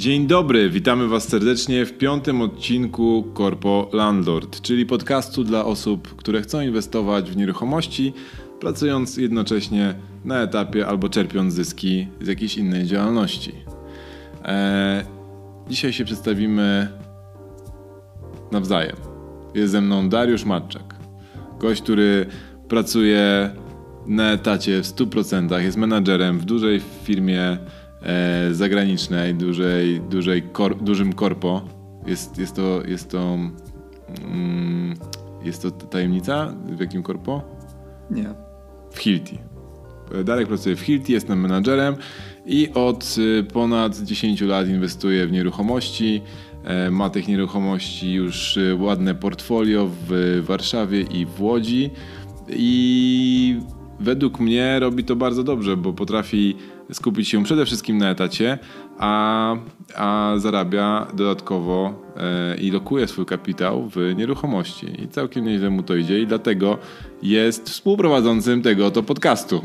Dzień dobry, witamy Was serdecznie w piątym odcinku Corpo Landlord, czyli podcastu dla osób, które chcą inwestować w nieruchomości, pracując jednocześnie na etapie albo czerpiąc zyski z jakiejś innej działalności. Eee, dzisiaj się przedstawimy nawzajem. Jest ze mną Dariusz Matczak, gość, który pracuje na etacie w 100%, jest menadżerem w dużej firmie e, zagranicznej, dużej, dużej kor, dużym korpo. Jest, jest to, jest to, mm, jest to tajemnica? W jakim korpo? Nie. W Hilti. Darek pracuje w Hilti, jestem menadżerem i od y, ponad 10 lat inwestuje w nieruchomości. E, ma tych nieruchomości już y, ładne portfolio w Warszawie i w Łodzi. I według mnie robi to bardzo dobrze, bo potrafi skupić się przede wszystkim na etacie, a, a zarabia dodatkowo e, i lokuje swój kapitał w nieruchomości. I całkiem nieźle mu to idzie i dlatego jest współprowadzącym tego oto podcastu.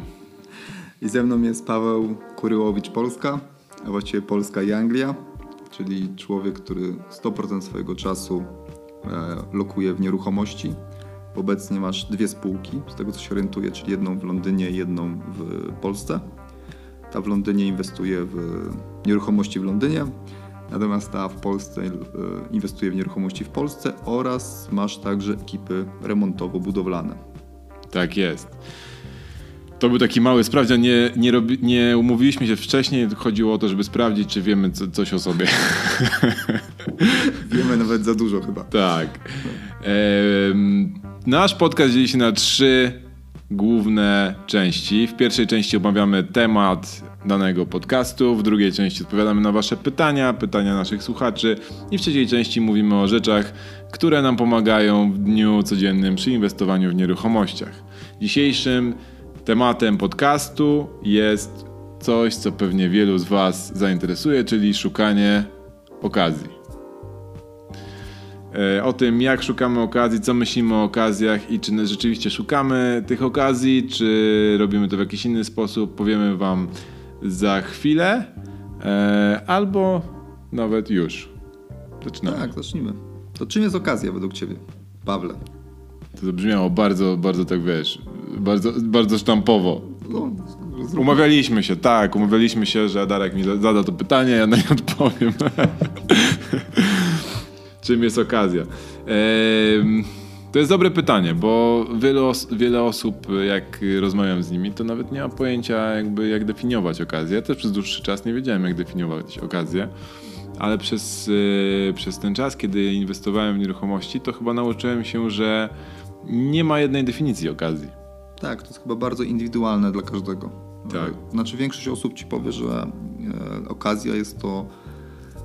I ze mną jest Paweł Kuryłowicz Polska, a właściwie Polska i Anglia, czyli człowiek, który 100% swojego czasu e, lokuje w nieruchomości. Obecnie masz dwie spółki, z tego co się orientuję, czyli jedną w Londynie i jedną w Polsce. Ta w Londynie inwestuje w nieruchomości w Londynie, natomiast ta w Polsce e, inwestuje w nieruchomości w Polsce oraz masz także ekipy remontowo-budowlane. Tak jest. To był taki mały sprawdzian. Nie, nie, robi, nie umówiliśmy się wcześniej. Chodziło o to, żeby sprawdzić, czy wiemy co, coś o sobie. Wiemy nawet za dużo chyba. Tak. Ehm, nasz podcast dzieli się na trzy główne części. W pierwszej części omawiamy temat danego podcastu, w drugiej części odpowiadamy na Wasze pytania, pytania naszych słuchaczy i w trzeciej części mówimy o rzeczach, które nam pomagają w dniu codziennym przy inwestowaniu w nieruchomościach. Dzisiejszym tematem podcastu jest coś, co pewnie wielu z Was zainteresuje, czyli szukanie okazji. E, o tym, jak szukamy okazji, co myślimy o okazjach i czy rzeczywiście szukamy tych okazji, czy robimy to w jakiś inny sposób, powiemy Wam za chwilę, e, albo nawet już. Zaczynamy. Tak, zacznijmy. To czym jest okazja według Ciebie, Pawle? To brzmiało bardzo, bardzo tak wiesz, bardzo, bardzo sztampowo. No, umawialiśmy się, tak, umawialiśmy się, że Darek mi zada to pytanie, ja na nie odpowiem. Czym jest okazja? Ehm, to jest dobre pytanie, bo wiele, os wiele osób, jak rozmawiam z nimi, to nawet nie ma pojęcia, jakby jak definiować okazję. Ja też przez dłuższy czas nie wiedziałem, jak definiować okazję, ale przez, yy, przez ten czas, kiedy inwestowałem w nieruchomości, to chyba nauczyłem się, że nie ma jednej definicji okazji. Tak, to jest chyba bardzo indywidualne dla każdego. Tak. Znaczy większość osób ci powie, że e, okazja jest to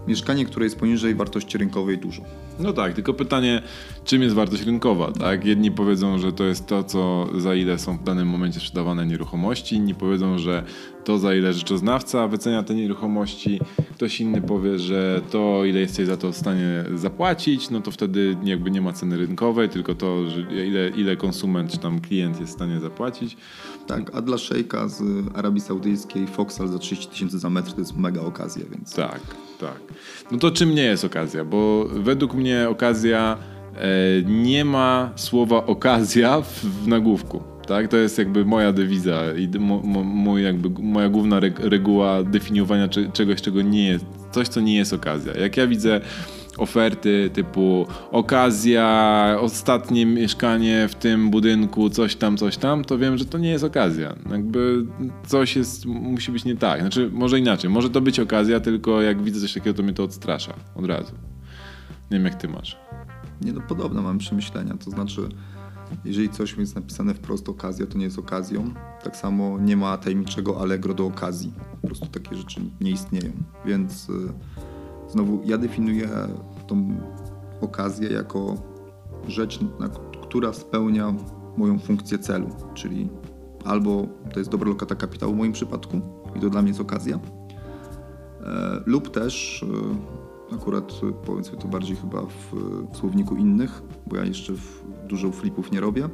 mieszkanie, które jest poniżej wartości rynkowej dużo. No tak, tylko pytanie, czym jest wartość rynkowa, tak? Jedni powiedzą, że to jest to, co za ile są w danym momencie sprzedawane nieruchomości, inni powiedzą, że to za ile rzeczoznawca wycenia te nieruchomości, ktoś inny powie, że to ile jesteś za to w stanie zapłacić, no to wtedy jakby nie ma ceny rynkowej, tylko to, ile, ile konsument czy tam klient jest w stanie zapłacić. Tak, a dla szejka z Arabii Saudyjskiej Foxal za 30 tysięcy za metr to jest mega okazja, więc... Tak, tak. No to czym nie jest okazja? Bo według mnie okazja e, nie ma słowa okazja w, w nagłówku. Tak? To jest jakby moja dewiza i mój jakby, moja główna reguła definiowania czegoś, czego nie jest, coś, co nie jest okazja. Jak ja widzę oferty typu okazja, ostatnie mieszkanie w tym budynku, coś tam, coś tam, to wiem, że to nie jest okazja. Jakby coś jest, musi być nie tak. Znaczy, może inaczej. Może to być okazja, tylko jak widzę coś takiego, to mnie to odstrasza od razu. Nie wiem, jak ty masz. Nie, no podobne mam przemyślenia. To znaczy, jeżeli coś jest napisane wprost okazja, to nie jest okazją. Tak samo nie ma tajemniczego allegro do okazji. Po prostu takie rzeczy nie istnieją. Więc y, znowu ja definiuję tą okazję jako rzecz, która spełnia moją funkcję celu, czyli albo to jest dobra lokata kapitału w moim przypadku i to dla mnie jest okazja, e, lub też e, akurat powiedzmy to bardziej chyba w, w słowniku innych, bo ja jeszcze w, dużo flipów nie robię,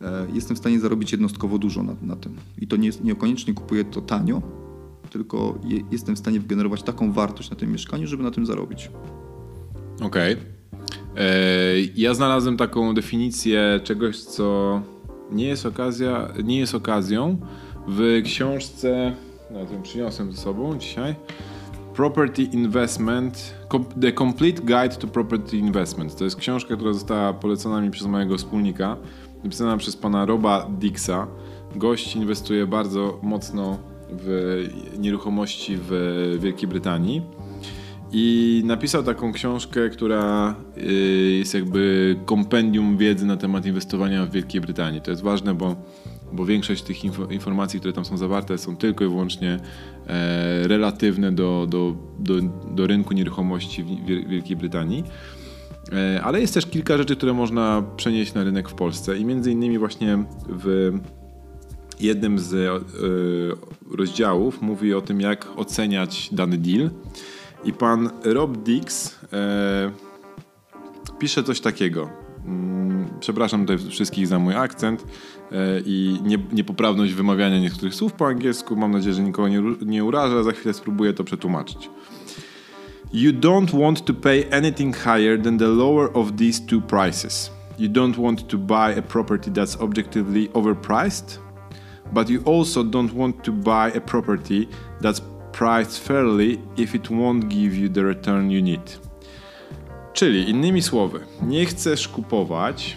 e, jestem w stanie zarobić jednostkowo dużo na, na tym. I to nie, niekoniecznie kupuję to tanio, tylko je, jestem w stanie wygenerować taką wartość na tym mieszkaniu, żeby na tym zarobić. Okej. Okay. Ja znalazłem taką definicję czegoś, co nie jest, okazja, nie jest okazją w książce, no ją przyniosłem ze sobą dzisiaj, Property Investment, The Complete Guide to Property Investment. To jest książka, która została polecona mi przez mojego wspólnika, napisana przez pana Roba Dixa. Gość inwestuje bardzo mocno w nieruchomości w Wielkiej Brytanii. I napisał taką książkę, która y, jest jakby kompendium wiedzy na temat inwestowania w Wielkiej Brytanii. To jest ważne, bo, bo większość tych informacji, które tam są zawarte, są tylko i wyłącznie e, relatywne do, do, do, do rynku nieruchomości w Wielkiej Brytanii. E, ale jest też kilka rzeczy, które można przenieść na rynek w Polsce i między innymi właśnie w jednym z e, rozdziałów mówi o tym, jak oceniać dany deal. I pan Rob Dix e, pisze coś takiego. Mm, przepraszam tutaj wszystkich za mój akcent e, i nie, niepoprawność wymawiania niektórych słów po angielsku. Mam nadzieję, że nikogo nie, nie uraża. Za chwilę spróbuję to przetłumaczyć. You don't want to pay anything higher than the lower of these two prices. You don't want to buy a property that's objectively overpriced, but you also don't want to buy a property that's priced fairly if it won't give you the return you need. Czyli innymi słowy, nie chcesz kupować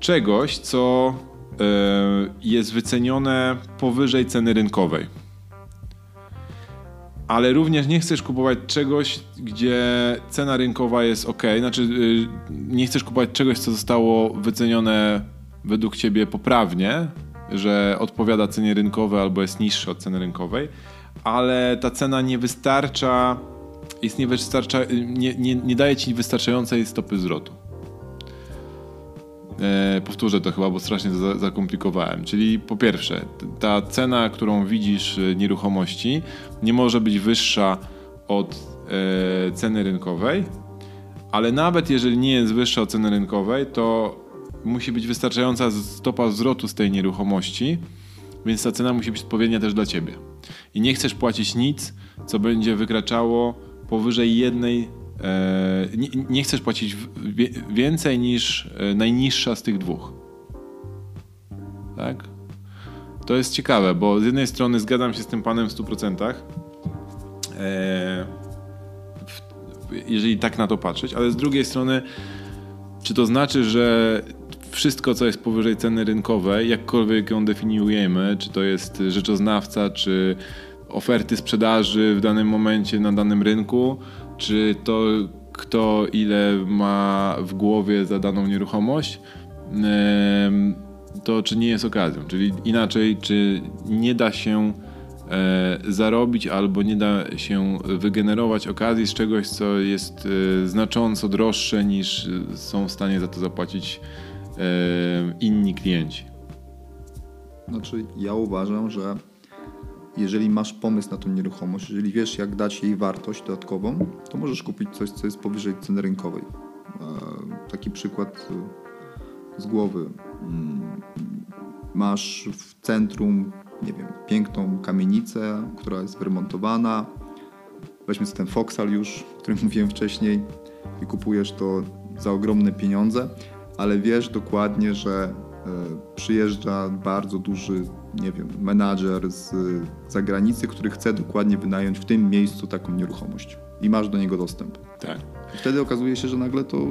czegoś, co yy, jest wycenione powyżej ceny rynkowej. Ale również nie chcesz kupować czegoś, gdzie cena rynkowa jest ok. Znaczy, yy, nie chcesz kupować czegoś, co zostało wycenione według ciebie poprawnie, że odpowiada cenie rynkowej albo jest niższe od ceny rynkowej, ale ta cena nie wystarcza, jest nie, nie, nie, daje ci wystarczającej stopy zwrotu. E, powtórzę to chyba, bo strasznie to zakomplikowałem. Czyli po pierwsze, ta cena, którą widzisz e, nieruchomości, nie może być wyższa od e, ceny rynkowej, ale nawet jeżeli nie jest wyższa od ceny rynkowej, to musi być wystarczająca stopa zwrotu z tej nieruchomości, więc ta cena musi być odpowiednia też dla ciebie. I nie chcesz płacić nic, co będzie wykraczało powyżej jednej. E, nie, nie, chcesz płacić więcej niż e, najniższa z tych dwóch. Tak? To jest ciekawe, bo z jednej strony zgadzam się z tym panem w 100%. E, jeżeli tak na to patrzeć, ale z drugiej strony, czy to znaczy, że wszystko, co jest powyżej ceny rynkowej, jakkolwiek ją definiujemy, czy to jest rzeczoznawca, czy oferty sprzedaży w danym momencie na danym rynku, czy to kto ile ma w głowie za daną nieruchomość, to czy nie jest okazją. Czyli inaczej, czy nie da się e, zarobić albo nie da się wygenerować okazji z czegoś, co jest e, znacząco droższe niż są w stanie za to zapłacić inni klienci? Znaczy, ja uważam, że jeżeli masz pomysł na tą nieruchomość, jeżeli wiesz, jak dać jej wartość dodatkową, to możesz kupić coś, co jest powyżej ceny rynkowej. Taki przykład y, z głowy. Masz w centrum, nie wiem, piękną kamienicę, która jest wyremontowana. Weźmy sobie ten Foxal już, o którym mówiłem wcześniej i kupujesz to za ogromne pieniądze ale wiesz dokładnie, że e, przyjeżdża bardzo duży, nie wiem, menadżer z zagranicy, który chce dokładnie wynająć w tym miejscu taką nieruchomość i masz do niego dostęp. Tak. Wtedy okazuje się, że nagle to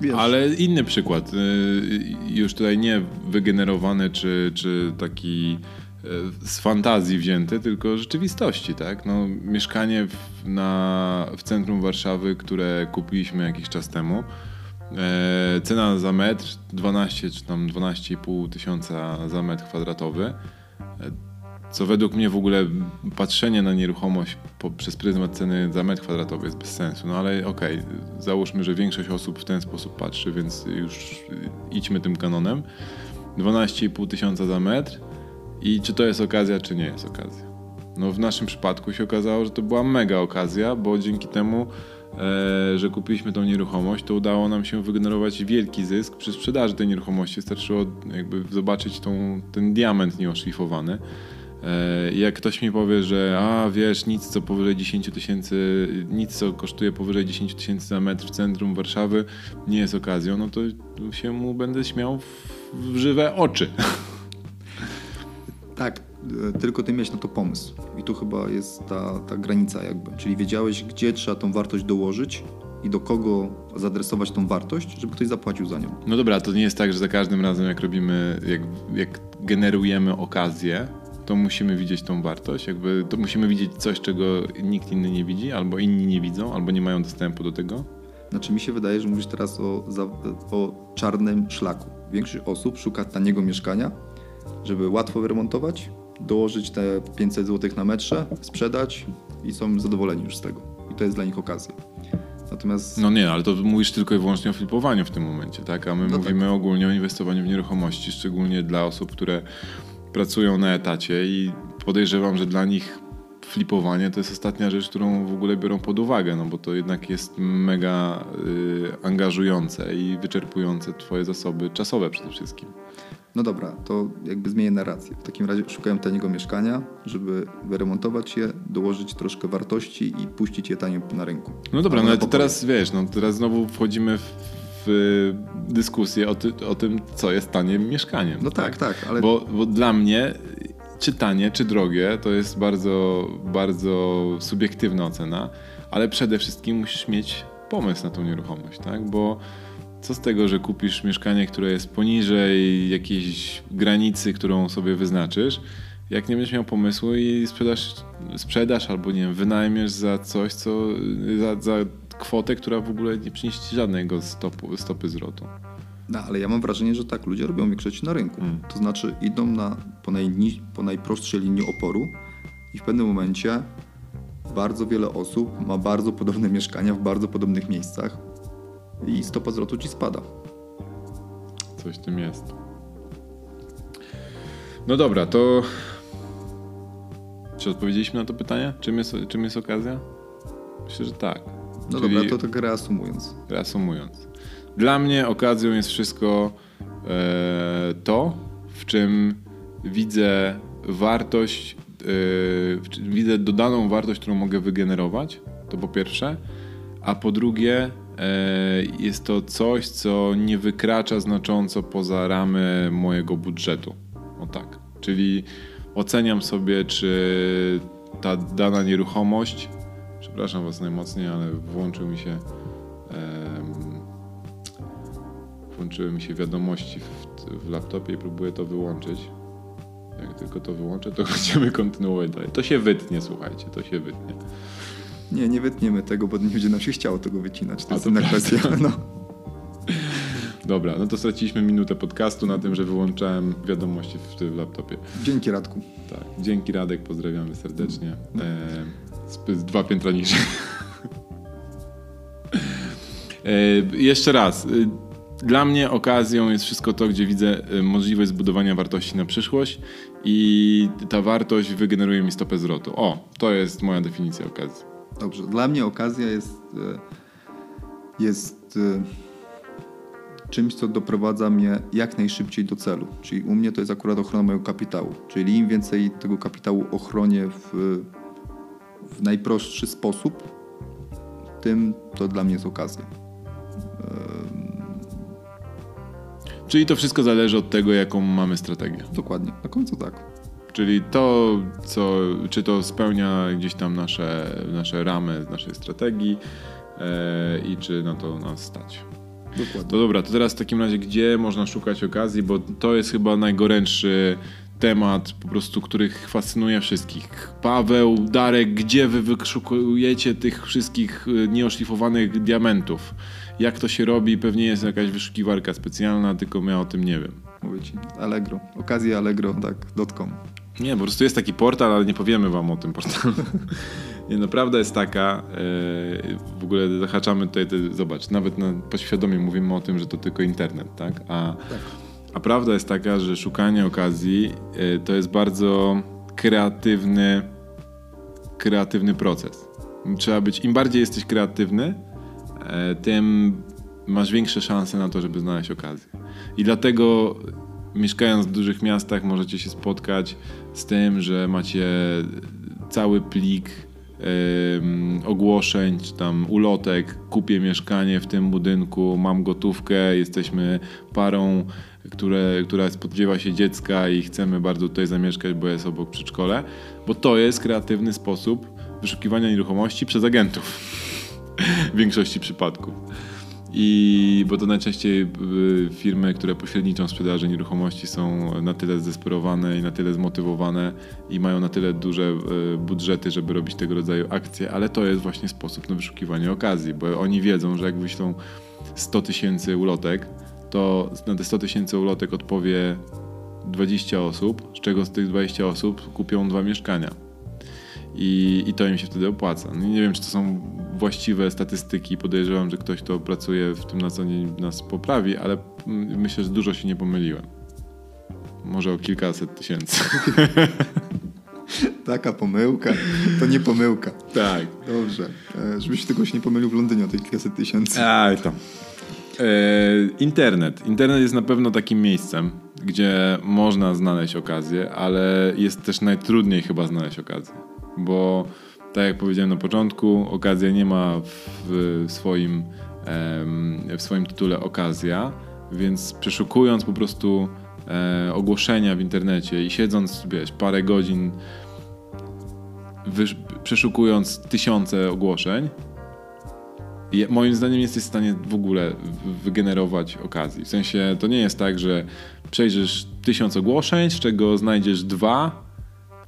wiesz. Ale inny przykład, y, już tutaj nie wygenerowany czy, czy taki e, z fantazji wzięty, tylko rzeczywistości, tak? No, mieszkanie w, na, w centrum Warszawy, które kupiliśmy jakiś czas temu, E, cena za metr 12 czy tam 12,5 tysiąca za metr kwadratowy. E, co według mnie w ogóle patrzenie na nieruchomość po, przez pryzmat ceny za metr kwadratowy jest bez sensu. No ale okej, okay, załóżmy, że większość osób w ten sposób patrzy, więc już idźmy tym kanonem. 12,5 tysiąca za metr i czy to jest okazja, czy nie jest okazja. No w naszym przypadku się okazało, że to była mega okazja, bo dzięki temu że kupiliśmy tą nieruchomość, to udało nam się wygenerować wielki zysk przy sprzedaży tej nieruchomości. Wystarczyło jakby zobaczyć tą, ten diament nieoszlifowany. E, Jak ktoś mi powie, że a wiesz, nic co powyżej 10 tysięcy, nic co kosztuje powyżej 10 tysięcy za metr w centrum Warszawy nie jest okazją, no to się mu będę śmiał w żywe oczy. Tak, e, tylko ty miałeś na to pomysł. I tu chyba jest ta, ta granica jakby. Czyli wiedziałeś, gdzie trzeba tą wartość dołożyć i do kogo zadresować tą wartość, żeby ktoś zapłacił za nią. No dobra, to nie jest tak, że za każdym razem jak robimy, jak, jak generujemy okazję, to musimy widzieć tą wartość, jakby to musimy widzieć coś, czego nikt inny nie widzi, albo inni nie widzą, albo nie mają dostępu do tego. Znaczy mi się wydaje, że mówisz teraz o, o czarnym szlaku. Większość osób szuka taniego mieszkania, żeby łatwo wyremontować, dołożyć te 500 zł na metrze, sprzedać i są zadowoleni już z tego. I to jest dla nich okazja. Natomiast No nie, ale to mówisz tylko i wyłącznie o flipowaniu w tym momencie, tak? A my No mówimy ogólnie o inwestowaniu w nieruchomości, szczególnie dla osób, które pracują na etacie i podejrzewam, że dla nich flipowanie to jest ostatnia rzecz, którą w ogóle biorą pod uwagę, no bo to jednak jest mega y, angażujące i wyczerpujące twoje zasoby czasowe przede wszystkim. No dobra, to jakby zmienię narrację. W takim razie szukałem taniego mieszkania, żeby wyremontować je, dołożyć troszkę wartości i puścić je tanio na rynku. No dobra, no ale teraz wiesz, no teraz znowu wchodzimy w, dyskusję o, ty, o tym, co jest taniem mieszkaniem. No tak, tak, ale Bo, bo dla mnie czy tanie, czy drogie, to jest bardzo, bardzo subiektywna ocena, ale przede wszystkim musisz mieć pomysł na tą nieruchomość, tak? Bo co z tego, że kupisz mieszkanie, które jest poniżej jakiejś granicy, którą sobie wyznaczysz, jak nie będziesz miał pomysłu i sprzedasz, sprzedasz albo nie wiem, wynajmiesz za coś, co za, za kwotę, która w ogóle nie przyniesie ci żadnego stopu, stopy zwrotu. No, ale ja mam wrażenie, że tak ludzie robią w większości na rynku. Mm. To znaczy idą na, po, najni, po najprostszej linii oporu i w pewnym momencie bardzo wiele osób ma bardzo podobne mieszkania w bardzo podobnych miejscach i stopa zwrotu ci spada. Coś w tym jest. No dobra, to. Czy odpowiedzieliśmy na to pytanie? Czym jest, czym jest okazja? Myślę, że tak. No Czyli dobra, to tak reasumując. reasumując. Dla mnie okazją jest wszystko e, to, w czym widzę wartość, e, czym widzę dodaną wartość, którą mogę wygenerować. To po pierwsze. A po drugie, jest to coś, co nie wykracza znacząco poza ramy mojego budżetu. O tak. Czyli oceniam sobie, czy ta dana nieruchomość. Przepraszam Was najmocniej, ale włączył mi się. włączyły mi się wiadomości w, w laptopie i próbuję to wyłączyć. Jak tylko to wyłączę, to będziemy kontynuować dalej. To się wytnie, słuchajcie, to się wytnie. Nie, nie wytniemy tego, bo nie będzie nam się chciało tego wycinać. To A, jest to inna kwestia. No. Dobra, no to straciliśmy minutę podcastu na tym, że wyłączałem wiadomości w, w laptopie. Dzięki Radku. Tak, dzięki Radek, pozdrawiamy serdecznie. E, z, z dwa piętra niżej. e, jeszcze raz. e, Dla mnie okazją jest wszystko to, gdzie widzę e, możliwość zbudowania wartości na przyszłość i ta wartość wygeneruje mi stopę zwrotu. O, to jest moja definicja okazji. Dobrze, dla mnie okazja jest, e, jest e, czymś, co doprowadza mnie jak najszybciej do celu. Czyli u mnie to jest akurat ochrona mojego kapitału. Czyli im więcej tego kapitału ochronię w, w najprostszy sposób, tym to dla mnie jest okazja. Czyli to wszystko zależy od tego, jaką mamy strategię. Dokładnie, na końcu tak. Czyli to, co, czy to spełnia gdzieś tam nasze, nasze ramy naszej strategii e, i czy na to nas stać. Dokładnie. To dobra, to teraz w takim razie, gdzie można szukać okazji, bo to jest chyba najgorętszy temat, po prostu, który fascynuje wszystkich. Paweł, Darek, gdzie wy wyszukujecie tych wszystkich y, nieoszlifowanych diamentów? Jak to się robi? Pewnie jest jakaś wyszukiwarka specjalna, tylko ja o tym nie wiem. Mówię ci, Allegro. Okazja Allegro, tak, .com. Nie, po prostu jest taki portal, ale nie powiemy wam o tym portalu. Nie, no prawda jest taka, yy, w ogóle zahaczamy tutaj, te, zobacz, nawet na, podświadomie mówimy o tym, że to tylko internet, tak? A, a prawda jest taka, że szukanie okazji yy, to jest bardzo kreatywny, kreatywny proces. Trzeba być, im bardziej jesteś kreatywny, yy, tym masz większe szanse na to, żeby znaleźć okazję. I dlatego mieszkając w dużych miastach możecie się spotkać z tym, że macie cały plik ogłoszeń, czy tam ulotek, kupię mieszkanie w tym budynku, mam gotówkę, jesteśmy parą, które, która spodziewa się dziecka i chcemy bardzo tutaj zamieszkać, bo jest obok przedszkole, bo to jest kreatywny sposób wyszukiwania nieruchomości przez agentów w większości przypadków. I bo to najczęściej y, firmy, które pośredniczą w sprzedaży nieruchomości są na tyle zdesperowane i na tyle zmotywowane i mają na tyle duże y, budżety, żeby robić tego rodzaju akcje, ale to jest właśnie sposób na wyszukiwanie okazji, bo oni wiedzą, że jak wyślą 100 tysięcy ulotek, to na te 100 tysięcy ulotek odpowie 20 osób, z czego z tych 20 osób kupią dwa mieszkania i, i to im się wtedy opłaca. No nie wiem, czy to są właściwe statystyki, podejrzewam, że ktoś, kto pracuje w tym na co dzień nas poprawi, ale myślę, że dużo się nie pomyliłem. Może o kilkaset tysięcy. Taka pomyłka, to nie pomyłka. Tak. Dobrze. E, żebyś tego się nie pomylił w Londynie o tych kilkaset tysięcy. Aj, to. E, internet. Internet jest na pewno takim miejscem, gdzie można znaleźć okazję, ale jest też najtrudniej chyba znaleźć okazję bo tak jak powiedziałem na początku, okazja nie ma w swoim, w swoim tytule okazja, więc przeszukując po prostu e, ogłoszenia w internecie i siedząc, wiesz, parę godzin przeszukując tysiące ogłoszeń, moim zdaniem jesteś w stanie w ogóle wygenerować okazji. W sensie to nie jest tak, że przejrzysz tysiąc ogłoszeń, z czego znajdziesz dwa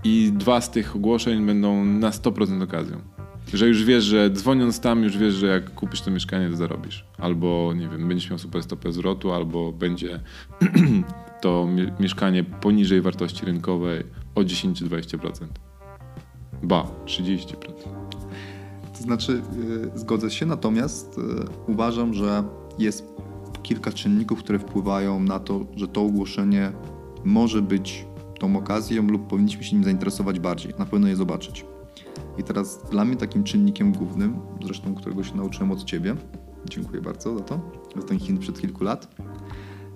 i dwa z tych ogłoszeń będą na 100% okazją. Że już wiesz, że dzwoniąc tam, już wiesz, że jak kupisz to mieszkanie, to zarobisz. Albo, nie wiem, będziesz miał super stopę zwrotu, albo będzie to mieszkanie poniżej wartości rynkowej o 10-20%. Ba, 30%. To znaczy, yy, zgodzę się, natomiast yy, uważam, że jest kilka czynników, które wpływają na to, że to ogłoszenie może być tą okazją lub powinniśmy się nim zainteresować bardziej, na pewno je zobaczyć. I teraz dla mnie takim czynnikiem głównym, zresztą którego się nauczyłem od Ciebie, dziękuję bardzo za to, za ten hint przed kilku lat,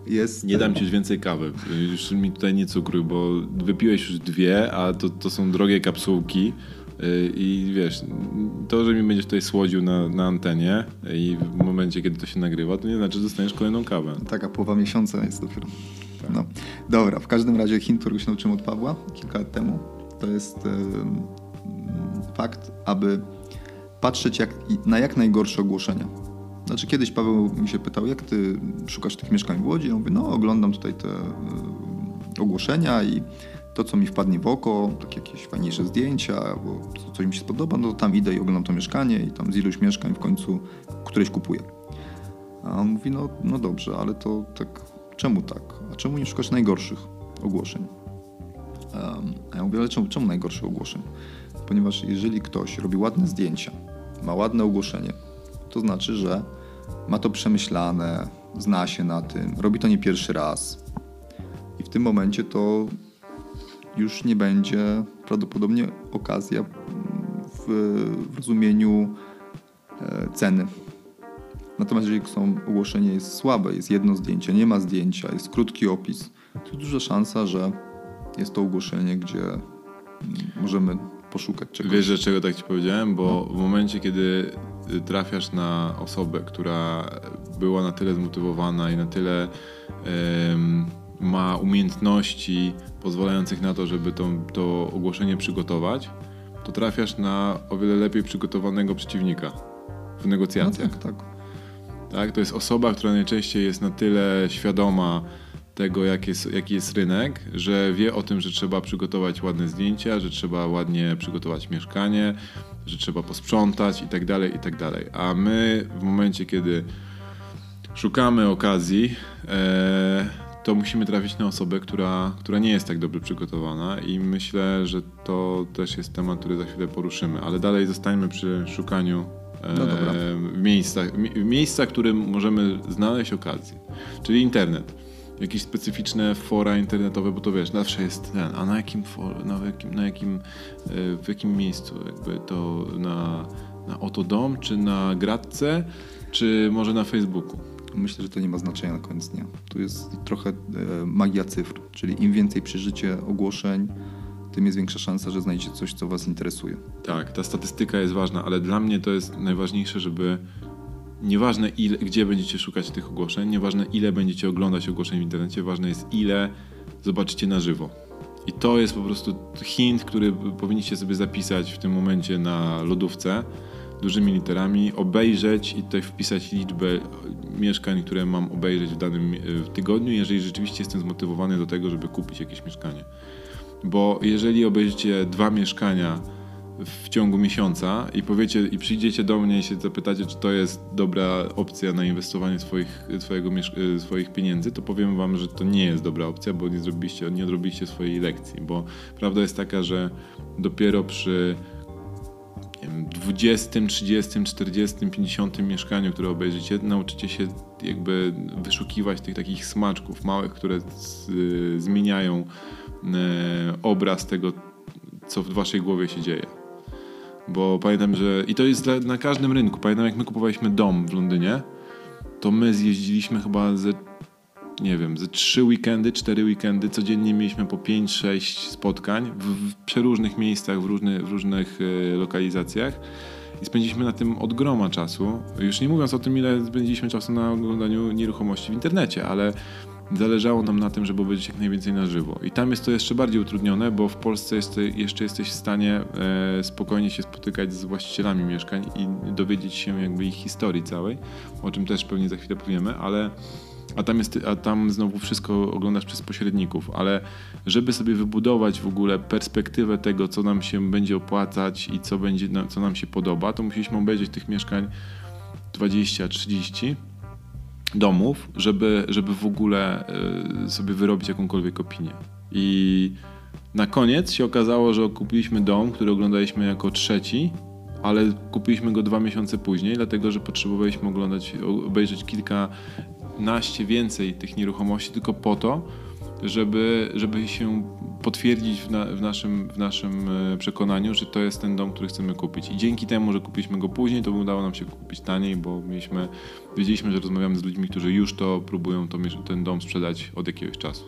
jest... Nie dam Ci już więcej kawy, już mi tutaj nie cukruj, bo wypiłeś już dwie, a to, to są drogie kapsułki, y, i wiesz, to, że mi będziesz tutaj słodził na, na antenie i w momencie, kiedy to się nagrywa, to nie znaczy, że dostaniesz kolejną kawę. Taka połowa miesiąca jest dopiero. No. Dobra, w każdym razie hint, którego się nauczyłem od Pawła kilka lat temu, to jest fakt, aby patrzeć jak, na jak najgorsze ogłoszenia. Znaczy kiedyś Paweł mi się pytał, jak ty szukasz tych mieszkań w Łodzi? Ja mówię, no oglądam tutaj te ogłoszenia i to, co mi wpadnie w oko, takie jakieś fajniejsze zdjęcia, bo coś mi się spodoba, no to tam idę i oglądam to mieszkanie i tam z iluś mieszkań w końcu któreś kupuję. A on mówi, no, no dobrze, ale to tak, czemu tak? A czemu nie szukasz najgorszych ogłoszeń? A ja mówię, ale czemu, czemu najgorszych ogłoszeń? Ponieważ jeżeli ktoś robi ładne zdjęcia, ma ładne ogłoszenie, to znaczy, że ma to przemyślane, zna się na tym, robi to nie pierwszy raz. I w tym momencie to już nie będzie prawdopodobnie okazja w, w rozumieniu e, ceny. Natomiast jeżeli są ogłoszenie jest słabe, jest jedno zdjęcie, nie ma zdjęcia, jest krótki opis, to duża szansa, że jest to ogłoszenie, gdzie możemy poszukać czegoś. Wiesz, dlaczego tak ci powiedziałem? Bo no. w momencie, kiedy trafiasz na osobę, która była na tyle zmotywowana i na tyle um, ma umiejętności pozwalających na to, żeby to, to ogłoszenie przygotować, to trafiasz na o wiele lepiej przygotowanego przeciwnika w negocjacjach. No tak, tak. Tak? To jest osoba, która najczęściej jest na tyle świadoma tego, jak jest, jaki jest rynek, że wie o tym, że trzeba przygotować ładne zdjęcia, że trzeba ładnie przygotować mieszkanie, że trzeba posprzątać i tak dalej, i tak dalej. A my w momencie, kiedy szukamy okazji, e, to musimy trafić na osobę, która, która nie jest tak dobrze przygotowana i myślę, że to też jest temat, który za chwilę poruszymy, ale dalej zostańmy przy szukaniu no w miejscach, w miejscach, w którym możemy znaleźć okazję, czyli internet. Jakieś specyficzne fora internetowe, bo to wiesz, zawsze jest ten, a na jakim, for, na jakim, na jakim, e, w jakim miejscu? Jakby to na, na Oto Dom, czy na Gradce, czy może na Facebooku? Myślę, że to nie ma znaczenia na koniec dnia. Tu jest trochę e, magia cyfr, czyli im więcej przeżycie ogłoszeń, tym jest większa szansa, że znajdziecie coś, co Was interesuje. Tak, ta statystyka jest ważna, ale dla mnie to jest najważniejsze, żeby nieważne ile, gdzie będziecie szukać tych ogłoszeń, nieważne ile będziecie oglądać ogłoszeń w internecie, ważne jest ile zobaczycie na żywo. I to jest po prostu hint, który powinniście sobie zapisać w tym momencie na lodówce dużymi literami, obejrzeć i tutaj wpisać liczbę mieszkań, które mam obejrzeć w danym tygodniu, jeżeli rzeczywiście jestem zmotywowany do tego, żeby kupić jakieś mieszkanie. Bo jeżeli obejrzycie dwa mieszkania w ciągu miesiąca i powiecie i przyjdziecie do mnie i się zapytacie, czy to jest dobra opcja na inwestowanie swoich, swojego, swoich pieniędzy, to powiem wam, że to nie jest dobra opcja, bo nie zrobiliście, nie odrobiliście swojej lekcji, bo prawda jest taka, że dopiero przy wiem, 20, 30, 40, 50 mieszkaniu, które obejrzycie, nauczycie się jakby wyszukiwać tych takich smaczków małych, które z, zmieniają e, obraz tego, co w waszej głowie się dzieje. Bo pamiętam, że. I to jest na każdym rynku. Pamiętam, jak my kupowaliśmy dom w Londynie, to my zjeździliśmy chyba ze. Nie wiem, ze trzy weekendy, cztery weekendy. Codziennie mieliśmy po 5-6 spotkań w, w przeróżnych miejscach, w, różny, w różnych y, lokalizacjach. I spędziliśmy na tym od groma czasu. Już nie mówiąc o tym, ile spędziliśmy czasu na oglądaniu nieruchomości w internecie, ale zależało nam na tym, żeby obejrzeć jak najwięcej na żywo. I tam jest to jeszcze bardziej utrudnione, bo w Polsce jest, jeszcze jesteś w stanie e, spokojnie się spotykać z właścicielami mieszkań i dowiedzieć się jakby ich historii całej, o czym też pewnie za chwilę powiemy, ale a tam, jest, a tam znowu wszystko oglądasz przez pośredników, ale żeby sobie wybudować w ogóle perspektywę tego, co nam się będzie opłacać i co, będzie, co nam się podoba, to musieliśmy obejrzeć tych mieszkań 20-30 domów, żeby, żeby w ogóle e, sobie wyrobić jakąkolwiek opinię. I na koniec się okazało, że kupiliśmy dom, który oglądaliśmy jako trzeci, ale kupiliśmy go dwa miesiące później, dlatego że potrzebowaliśmy oglądać, obejrzeć kilkanaście więcej tych nieruchomości tylko po to, żeby, żeby się potwierdzić w, na, w, naszym, w naszym e, przekonaniu, że to jest ten dom, który chcemy kupić. I dzięki temu, że kupiliśmy go później, to udało nam się kupić taniej, bo mieliśmy, wiedzieliśmy, że rozmawiamy z ludźmi, którzy już to próbują to, ten dom sprzedać od jakiegoś czasu.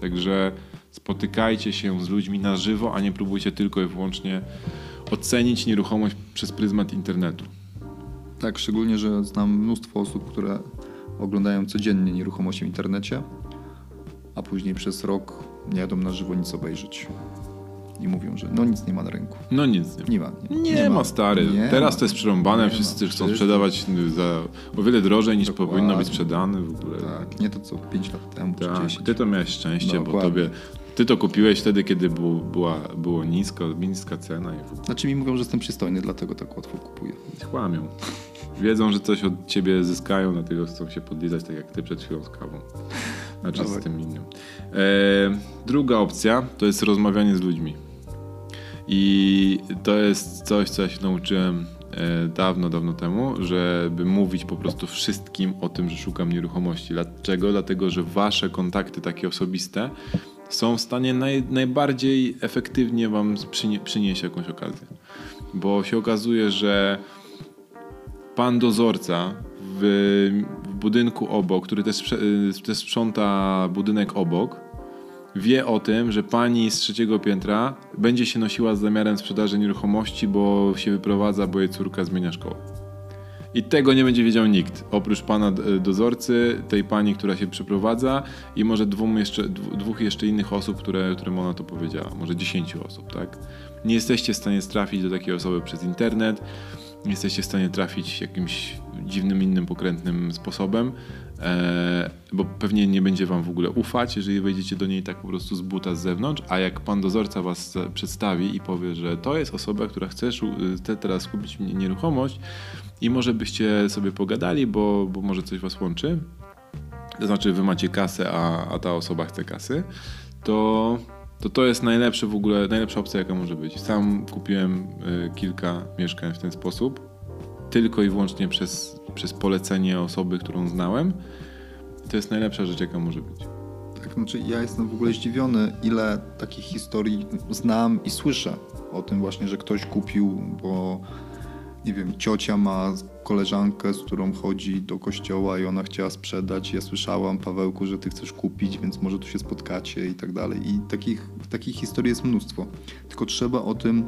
Także spotykajcie się z ludźmi na żywo, a nie próbujcie tylko i wyłącznie ocenić nieruchomość przez pryzmat internetu. Tak, szczególnie, że znam mnóstwo osób, które oglądają codziennie nieruchomości w internecie, a później przez rok nie jadą na żywo nic obejrzeć. I mówią, że no nic nie ma na rynku. No nic nie, nie ma. Nie, nie, nie ma, stary. Nie Teraz ma. to jest przerąbane, wszyscy ma. chcą Przecież sprzedawać za o wiele drożej niż Dokładnie. powinno być sprzedane w ogóle. Tak, nie to co 5 lat temu tak, czy 10. Ty to miałeś szczęście, Dokładnie. bo tobie ty to kupiłeś wtedy, kiedy było, była, było nisko, niska cena. I Znaczy mi mówią, że jestem przystojny, dlatego tak łatwo kupuję. Chłamią. Wiedzą, że coś od ciebie zyskają, dlatego chcą się podlizać, tak jak ty przed chwilą z kawą. Znaczy z tym innym. E, druga opcja to jest rozmawianie z ludźmi. I to jest coś, co ja się nauczyłem e, dawno, dawno temu, żeby mówić po prostu wszystkim o tym, że szukam nieruchomości. Dlaczego? Dlatego, że wasze kontakty takie osobiste są w stanie naj, najbardziej efektywnie wam przynie, przynieść jakąś okazję. Bo się okazuje, że pan dozorca w, w budynku obok, który też, y, też sprząta budynek obok, wie o tym, że pani z trzeciego piętra będzie się nosiła z zamiarem sprzedaży nieruchomości, bo się wyprowadza, bo jej córka zmienia szkołę. I tego nie będzie wiedział nikt, oprócz pana dozorcy, tej pani, która się przeprowadza i może jeszcze, dwóch jeszcze innych osób, które, którym ona to powiedziała, może dziesięciu osób, tak? Nie jesteście w stanie trafić do takiej osoby przez internet, nie jesteście w stanie trafić jakimś dziwnym, innym, pokrętnym sposobem, e, bo pewnie nie będzie wam w ogóle ufać, jeżeli wejdziecie do niej tak po prostu z buta z zewnątrz, a jak pan dozorca was przedstawi i powie, że to jest osoba, która chce, chce teraz kupić nieruchomość i może byście sobie pogadali, bo, bo może coś was łączy, to znaczy wy macie kasę, a, a ta osoba chce kasy, to to to jest najlepsze w ogóle, najlepsza opcja jaka może być. Sam kupiłem y, kilka mieszkań w ten sposób, tylko i wyłącznie przez, przez polecenie osoby, którą znałem. To jest najlepsza rzecz jaka może być. Tak, znaczy ja jestem w ogóle zdziwiony, ile takich historii znam i słyszę o tym właśnie, że ktoś kupił, bo nie wiem, ciocia ma koleżankę, z którą chodzi do kościoła i ona chciała sprzedać. Ja słyszałam, Pawełku, że ty chcesz kupić, więc może tu się spotkacie i tak dalej. I takich, takich historii jest mnóstwo. Tylko trzeba o tym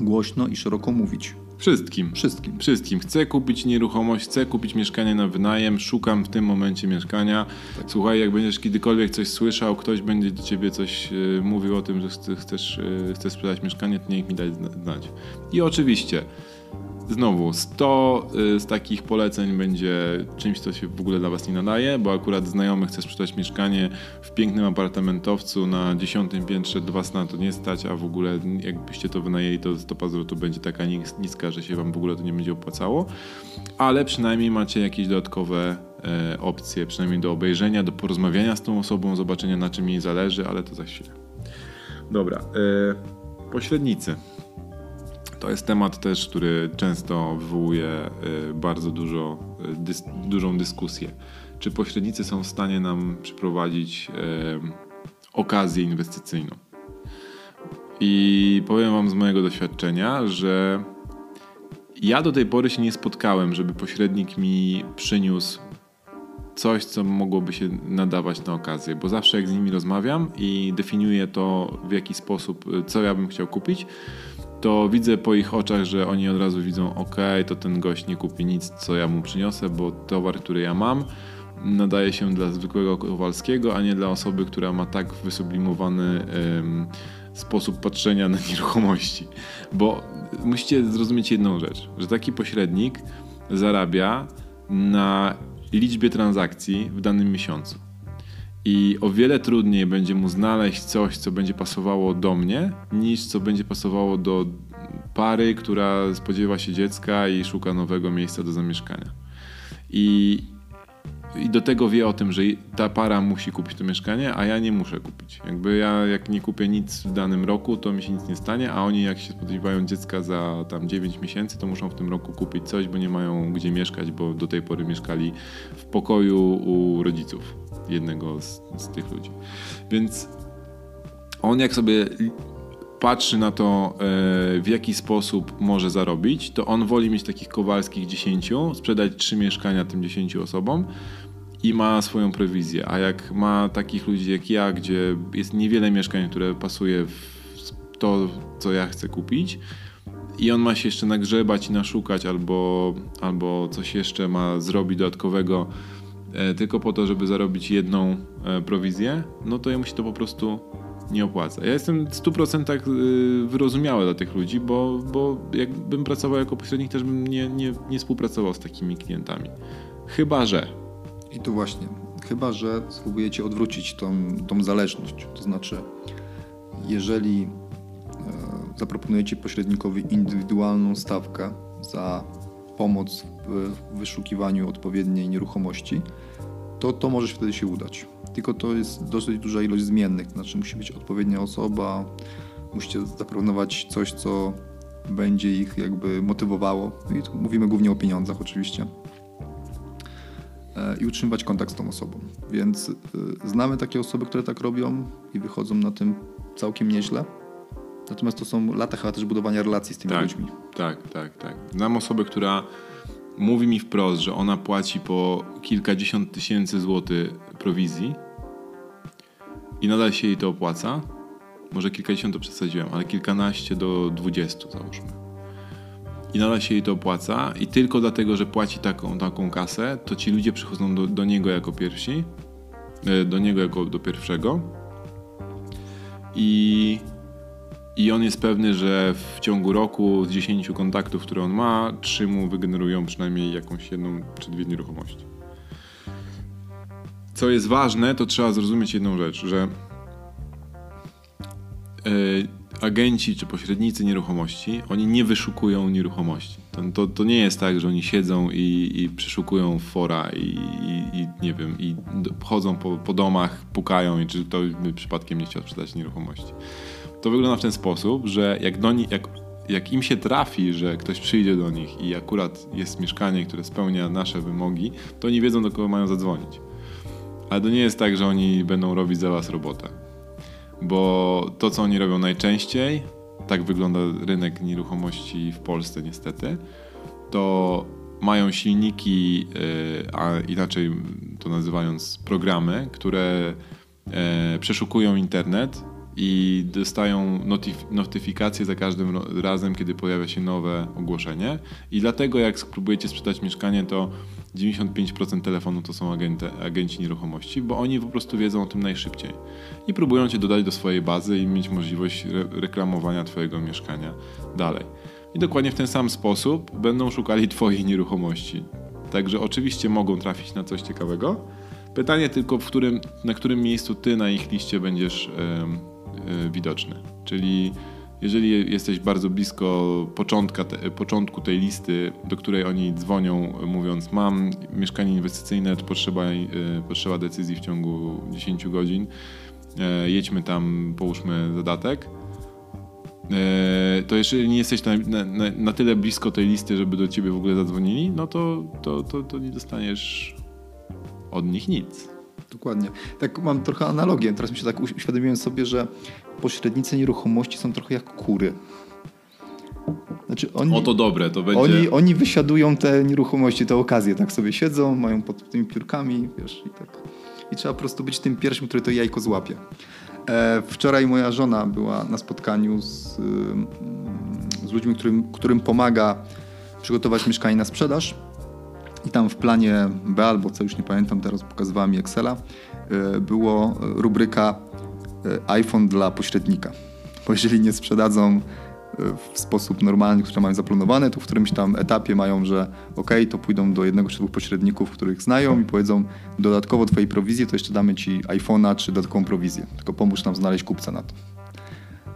głośno i szeroko mówić. Wszystkim. Wszystkim. Wszystkim. Chcę kupić nieruchomość, chcę kupić mieszkanie na wynajem, szukam w tym momencie mieszkania. Słuchaj, jak będziesz kiedykolwiek coś słyszał, ktoś będzie do ciebie coś y, mówił o tym, że chcesz, y, chcesz sprzedać mieszkanie, to niech mi daj znać. I oczywiście Znowu, 100 y, z takich poleceń będzie czymś, co się w ogóle dla Was nie nadaje, bo akurat znajomy chce sprzedać mieszkanie w pięknym apartamentowcu na 10 piętrze, do Was na to nie stać, a w ogóle jakbyście to wynajęli, to stopa zwrotu będzie taka niska, że się Wam w ogóle to nie będzie opłacało. Ale przynajmniej macie jakieś dodatkowe e, opcje, przynajmniej do obejrzenia, do porozmawiania z tą osobą, zobaczenia na czym jej zależy, ale to za chwilę. Dobra, e, pośrednicy. To jest temat też, który często wywołuje y, bardzo dużo, y, dys, dużą dyskusję. Czy pośrednicy są w stanie nam przyprowadzić y, okazję inwestycyjną? I powiem Wam z mojego doświadczenia, że ja do tej pory się nie spotkałem, żeby pośrednik mi przyniósł coś, co mogłoby się nadawać na okazję, bo zawsze jak z nimi rozmawiam i definiuję to, w jaki sposób, co ja bym chciał kupić, to widzę po ich oczach, że oni od razu widzą, ok, to ten gość nie kupi nic, co ja mu przyniosę, bo towar, który ja mam, nadaje się dla zwykłego Kowalskiego, a nie dla osoby, która ma tak wysublimowany ym, sposób patrzenia na nieruchomości. Bo musicie zrozumieć jedną rzecz, że taki pośrednik zarabia na liczbie transakcji w danym miesiącu. I o wiele trudniej będzie mu znaleźć coś, co będzie pasowało do mnie, niż co będzie pasowało do pary, która spodziewa się dziecka i szuka nowego miejsca do zamieszkania. I, i do tego wie o tym, że ta para musi kupić to mieszkanie, a ja nie muszę kupić. Jakby ja jak nie kupię nic w danym roku, to mi się nic nie stanie, a oni jak się spodziewają dziecka za tam 9 miesięcy, to muszą w tym roku kupić coś, bo nie mają gdzie mieszkać, bo do tej pory mieszkali w pokoju u rodziców jednego z, z tych ludzi. Więc on jak sobie patrzy na to, e, w jaki sposób może zarobić, to on woli mieć takich kowalskich 10, sprzedać trzy mieszkania tym 10 osobom i ma swoją prowizję. A jak ma takich ludzi jak ja, gdzie jest niewiele mieszkań, które pasuje w to, co ja chcę kupić, i on ma się jeszcze nagrzebać i naszukać, albo, albo coś jeszcze ma zrobić dodatkowego, tylko po to, żeby zarobić jedną e, prowizję, no to jemu się to po prostu nie opłaca. Ja jestem w 100% e, wyrozumiały dla tych ludzi, bo, bo jakbym pracował jako pośrednik, też bym nie, nie, nie współpracował z takimi klientami. Chyba, że. I tu właśnie. Chyba, że spróbujecie odwrócić tą, tą zależność. To znaczy, jeżeli e, zaproponujecie pośrednikowi indywidualną stawkę za pomoc w wyszukiwaniu odpowiedniej nieruchomości, to to może wtedy się udać. Tylko to jest dosyć duża ilość zmiennych, znaczy musi być odpowiednia osoba, musicie zaproponować coś, co będzie ich jakby motywowało. I tu mówimy głównie o pieniądzach oczywiście. E, I utrzymywać kontakt z tą osobą. Więc y, znamy takie osoby, które tak robią i wychodzą na tym całkiem nieźle. Natomiast to są lata chyba też budowania relacji z tymi tak, ludźmi. Tak, tak, tak. Znam osobę, która mówi mi wprost, że ona płaci po kilkadziesiąt tysięcy złotych prowizji i nadal się jej to opłaca. Może kilkadziesiąt to przesadziłem, ale kilkanaście do dwudziestu załóżmy. I nadal się jej to opłaca i tylko dlatego, że płaci taką, taką kasę, to ci ludzie przychodzą do, do niego jako pierwsi, e, do niego jako do pierwszego i i on jest pewny, że w ciągu roku z 10 kontaktów, które on ma, 3 mu wygenerują przynajmniej jakąś jedną czy dwie nieruchomości. Co jest ważne, to trzeba zrozumieć jedną rzecz, że yy, agenci czy pośrednicy nieruchomości, oni nie wyszukują nieruchomości. To, to, to nie jest tak, że oni siedzą i, i przeszukują fora i, i, i, nie wiem, i chodzą po, po domach, pukają i czy ktoś by przypadkiem nie chciał sprzedać nieruchomości to wygląda w ten sposób, że jak, do jak, jak im się trafi, że ktoś przyjdzie do nich i akurat jest mieszkanie, które spełnia nasze wymogi, to oni wiedzą, do kogo mają zadzwonić. Ale to nie jest tak, że oni będą robić za was robotę. Bo to, co oni robią najczęściej, tak wygląda rynek nieruchomości w Polsce niestety, to mają silniki, e, a inaczej to nazywając programy, które e, przeszukują internet i dostają notyf notyfikacje za każdym razem, kiedy pojawia się nowe ogłoszenie. I dlatego jak spróbujecie sprzedać mieszkanie, to 95% telefonu to są agenci nieruchomości, bo oni po prostu wiedzą o tym najszybciej. I próbują cię dodać do swojej bazy i mieć możliwość re reklamowania twojego mieszkania dalej. I dokładnie w ten sam sposób będą szukali twojej nieruchomości. Także oczywiście mogą trafić na coś ciekawego. Pytanie tylko, w którym, na którym miejscu ty na ich liście będziesz widoczny. Czyli jeżeli jesteś bardzo blisko początka, te, początku tej listy, do której oni dzwonią, mówiąc: Mam mieszkanie inwestycyjne, potrzeba, yy, potrzeba decyzji w ciągu 10 godzin, yy, jedźmy tam, połóżmy zadatek. To jeżeli nie jesteś na, na, na, tyle blisko tej listy, żeby do ciebie w ogóle zadzwonili, no to, to, to, to nie dostaniesz od nich nic. Dokładnie. Tak mam trochę analogię. Teraz mi się tak uświadomiłem sobie, że pośrednicy nieruchomości są trochę jak kury. Znaczy oni, o to dobre, to będzie... Oni, oni wysiadują te nieruchomości, te okazje, tak sobie siedzą, mają pod tymi piórkami, wiesz, i tak. I trzeba po prostu być tym pierwszym, który to jajko złapie. E, wczoraj moja żona była na spotkaniu z, z ludźmi, którym, którym pomaga przygotować mieszkanie na sprzedaż. I tam w planie B albo co już nie pamiętam, teraz pokazywała Excela, e, było rubryka e, iPhone dla pośrednika. Bo jeżeli nie sprzedadzą w sposób normalny, które mają zaplanowane, to w którymś tam etapie mają, że ok, to pójdą do jednego czy dwóch pośredników, których znają i powiedzą dodatkowo twojej prowizji, to jeszcze damy ci iPhone'a czy dodatkową prowizję. Tylko pomóż nam znaleźć kupca na to.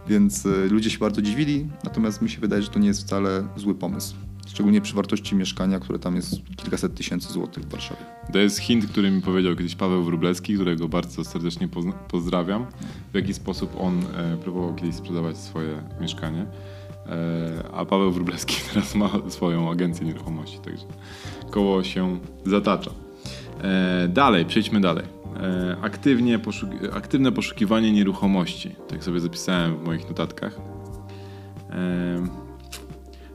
Więc y, ludzie się bardzo dziwili, natomiast mi się wydaje, że to nie jest wcale zły pomysł. Szczególnie przy wartości mieszkania, które tam jest kilkaset tysięcy złotych w Warszawie. To jest hint, który mi powiedział kiedyś Paweł Wróblewski, którego bardzo serdecznie pozdrawiam. W jaki sposób on e, próbował kiedyś sprzedawać swoje mieszkanie. E, a Paweł Wróblewski teraz ma swoją agencję nieruchomości, także koło się zatacza. E, dalej, przejdźmy dalej. Aktywnie poszuk aktywne poszukiwanie nieruchomości. Tak sobie zapisałem w moich notatkach.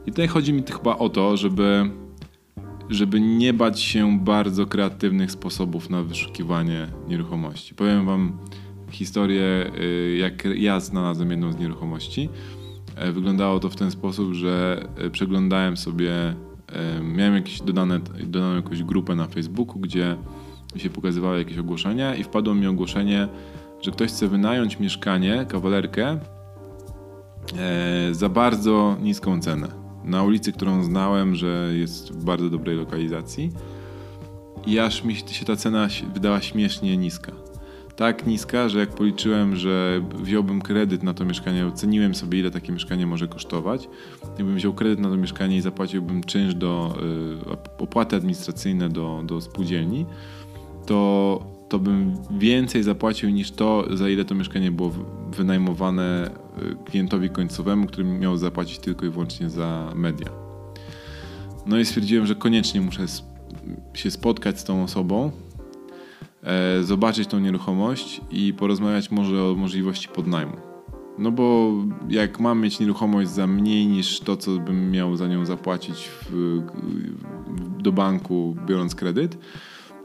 I tutaj chodzi mi chyba o to, żeby, żeby nie bać się bardzo kreatywnych sposobów na wyszukiwanie nieruchomości. Powiem Wam historię, y, jak ja znalazłem jedną z nieruchomości. E, wyglądało to w ten sposób, że e, przeglądałem sobie, e, miałem jakieś dodane, dodaną jakąś grupę na Facebooku, gdzie się pokazywały jakieś ogłoszenia i wpadło mi ogłoszenie, że ktoś chce wynająć mieszkanie, kawalerkę za bardzo niską cenę na ulicy, którą znałem, że jest w bardzo dobrej lokalizacji. I aż mi się ta cena wydała śmiesznie niska. Tak niska, że jak policzyłem, że wziąłbym kredyt na to mieszkanie, oceniłem sobie, ile takie mieszkanie może kosztować. Jakbym wziął kredyt na to mieszkanie i zapłaciłbym czynsz do, y, opłaty administracyjne do, do spółdzielni, to to bym więcej zapłacił niż to, za ile to mieszkanie było wynajmowane klientowi końcowemu, który miał zapłacić tylko i wyłącznie za media. No i stwierdziłem, że koniecznie muszę się spotkać z tą osobą, e, zobaczyć tą nieruchomość i porozmawiać może o możliwości podnajmu. No bo jak mam mieć nieruchomość za mniej niż to, co bym miał za nią zapłacić w, w, do banku, biorąc kredyt,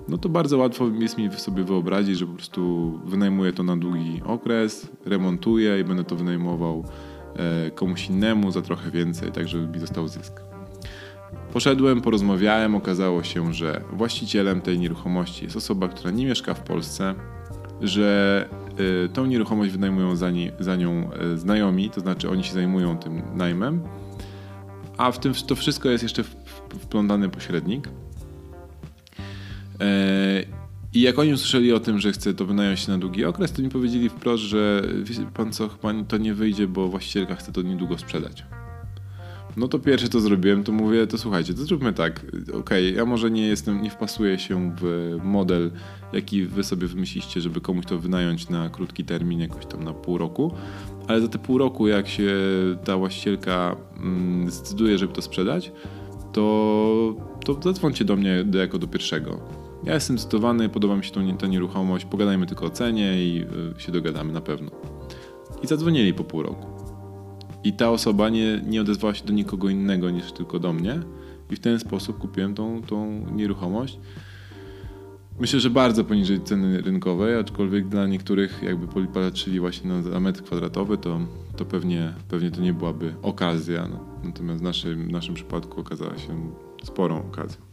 no to bardzo łatwo jest mi sobie wyobrazić, że po prostu wynajmuję to na długi okres, remontuję i będę to wynajmował e, komuś innemu za trochę więcej, tak żeby mi został zysk. Poszedłem, porozmawiałem, okazało się, że właścicielem tej nieruchomości jest osoba, która nie mieszka w Polsce, że y, tą nieruchomość wynajmują za, za nią y, znajomi, to znaczy oni się zajmują tym najmem, a w tym to wszystko jest jeszcze wplątany pośrednik. E, I jak oni usłyszeli o tym, że chce to wynająć na długi okres, to mi powiedzieli wprost, że pan co, chyba to nie wyjdzie, bo właścicielka chce to niedługo sprzedać. No to pierwsze to zrobiłem, to mówię, to słuchajcie, to zróbmy tak. Okej, okay, ja może nie jestem, nie wpasuję się w model, jaki wy sobie wymyśliście, żeby komuś to wynająć na krótki termin, jakoś tam na pół roku, ale za te pół roku, jak się ta właścicielka mm, zdecyduje, żeby to sprzedać, to, to zadzwońcie do mnie jako do pierwszego ja jestem cytowany, podoba mi się ta nieruchomość, pogadajmy tylko o cenie i y, się dogadamy na pewno. I zadzwonili po pół roku. I ta osoba nie, nie odezwała się do nikogo innego niż tylko do mnie. i w ten sposób kupiłem tą, tą nieruchomość. Myślę, że bardzo poniżej ceny rynkowej, aczkolwiek dla niektórych jakby patrzyli właśnie na metr kwadratowy, to, to pewnie, pewnie to nie byłaby okazja. No. Natomiast w naszym, w naszym przypadku okazała się sporą okazją.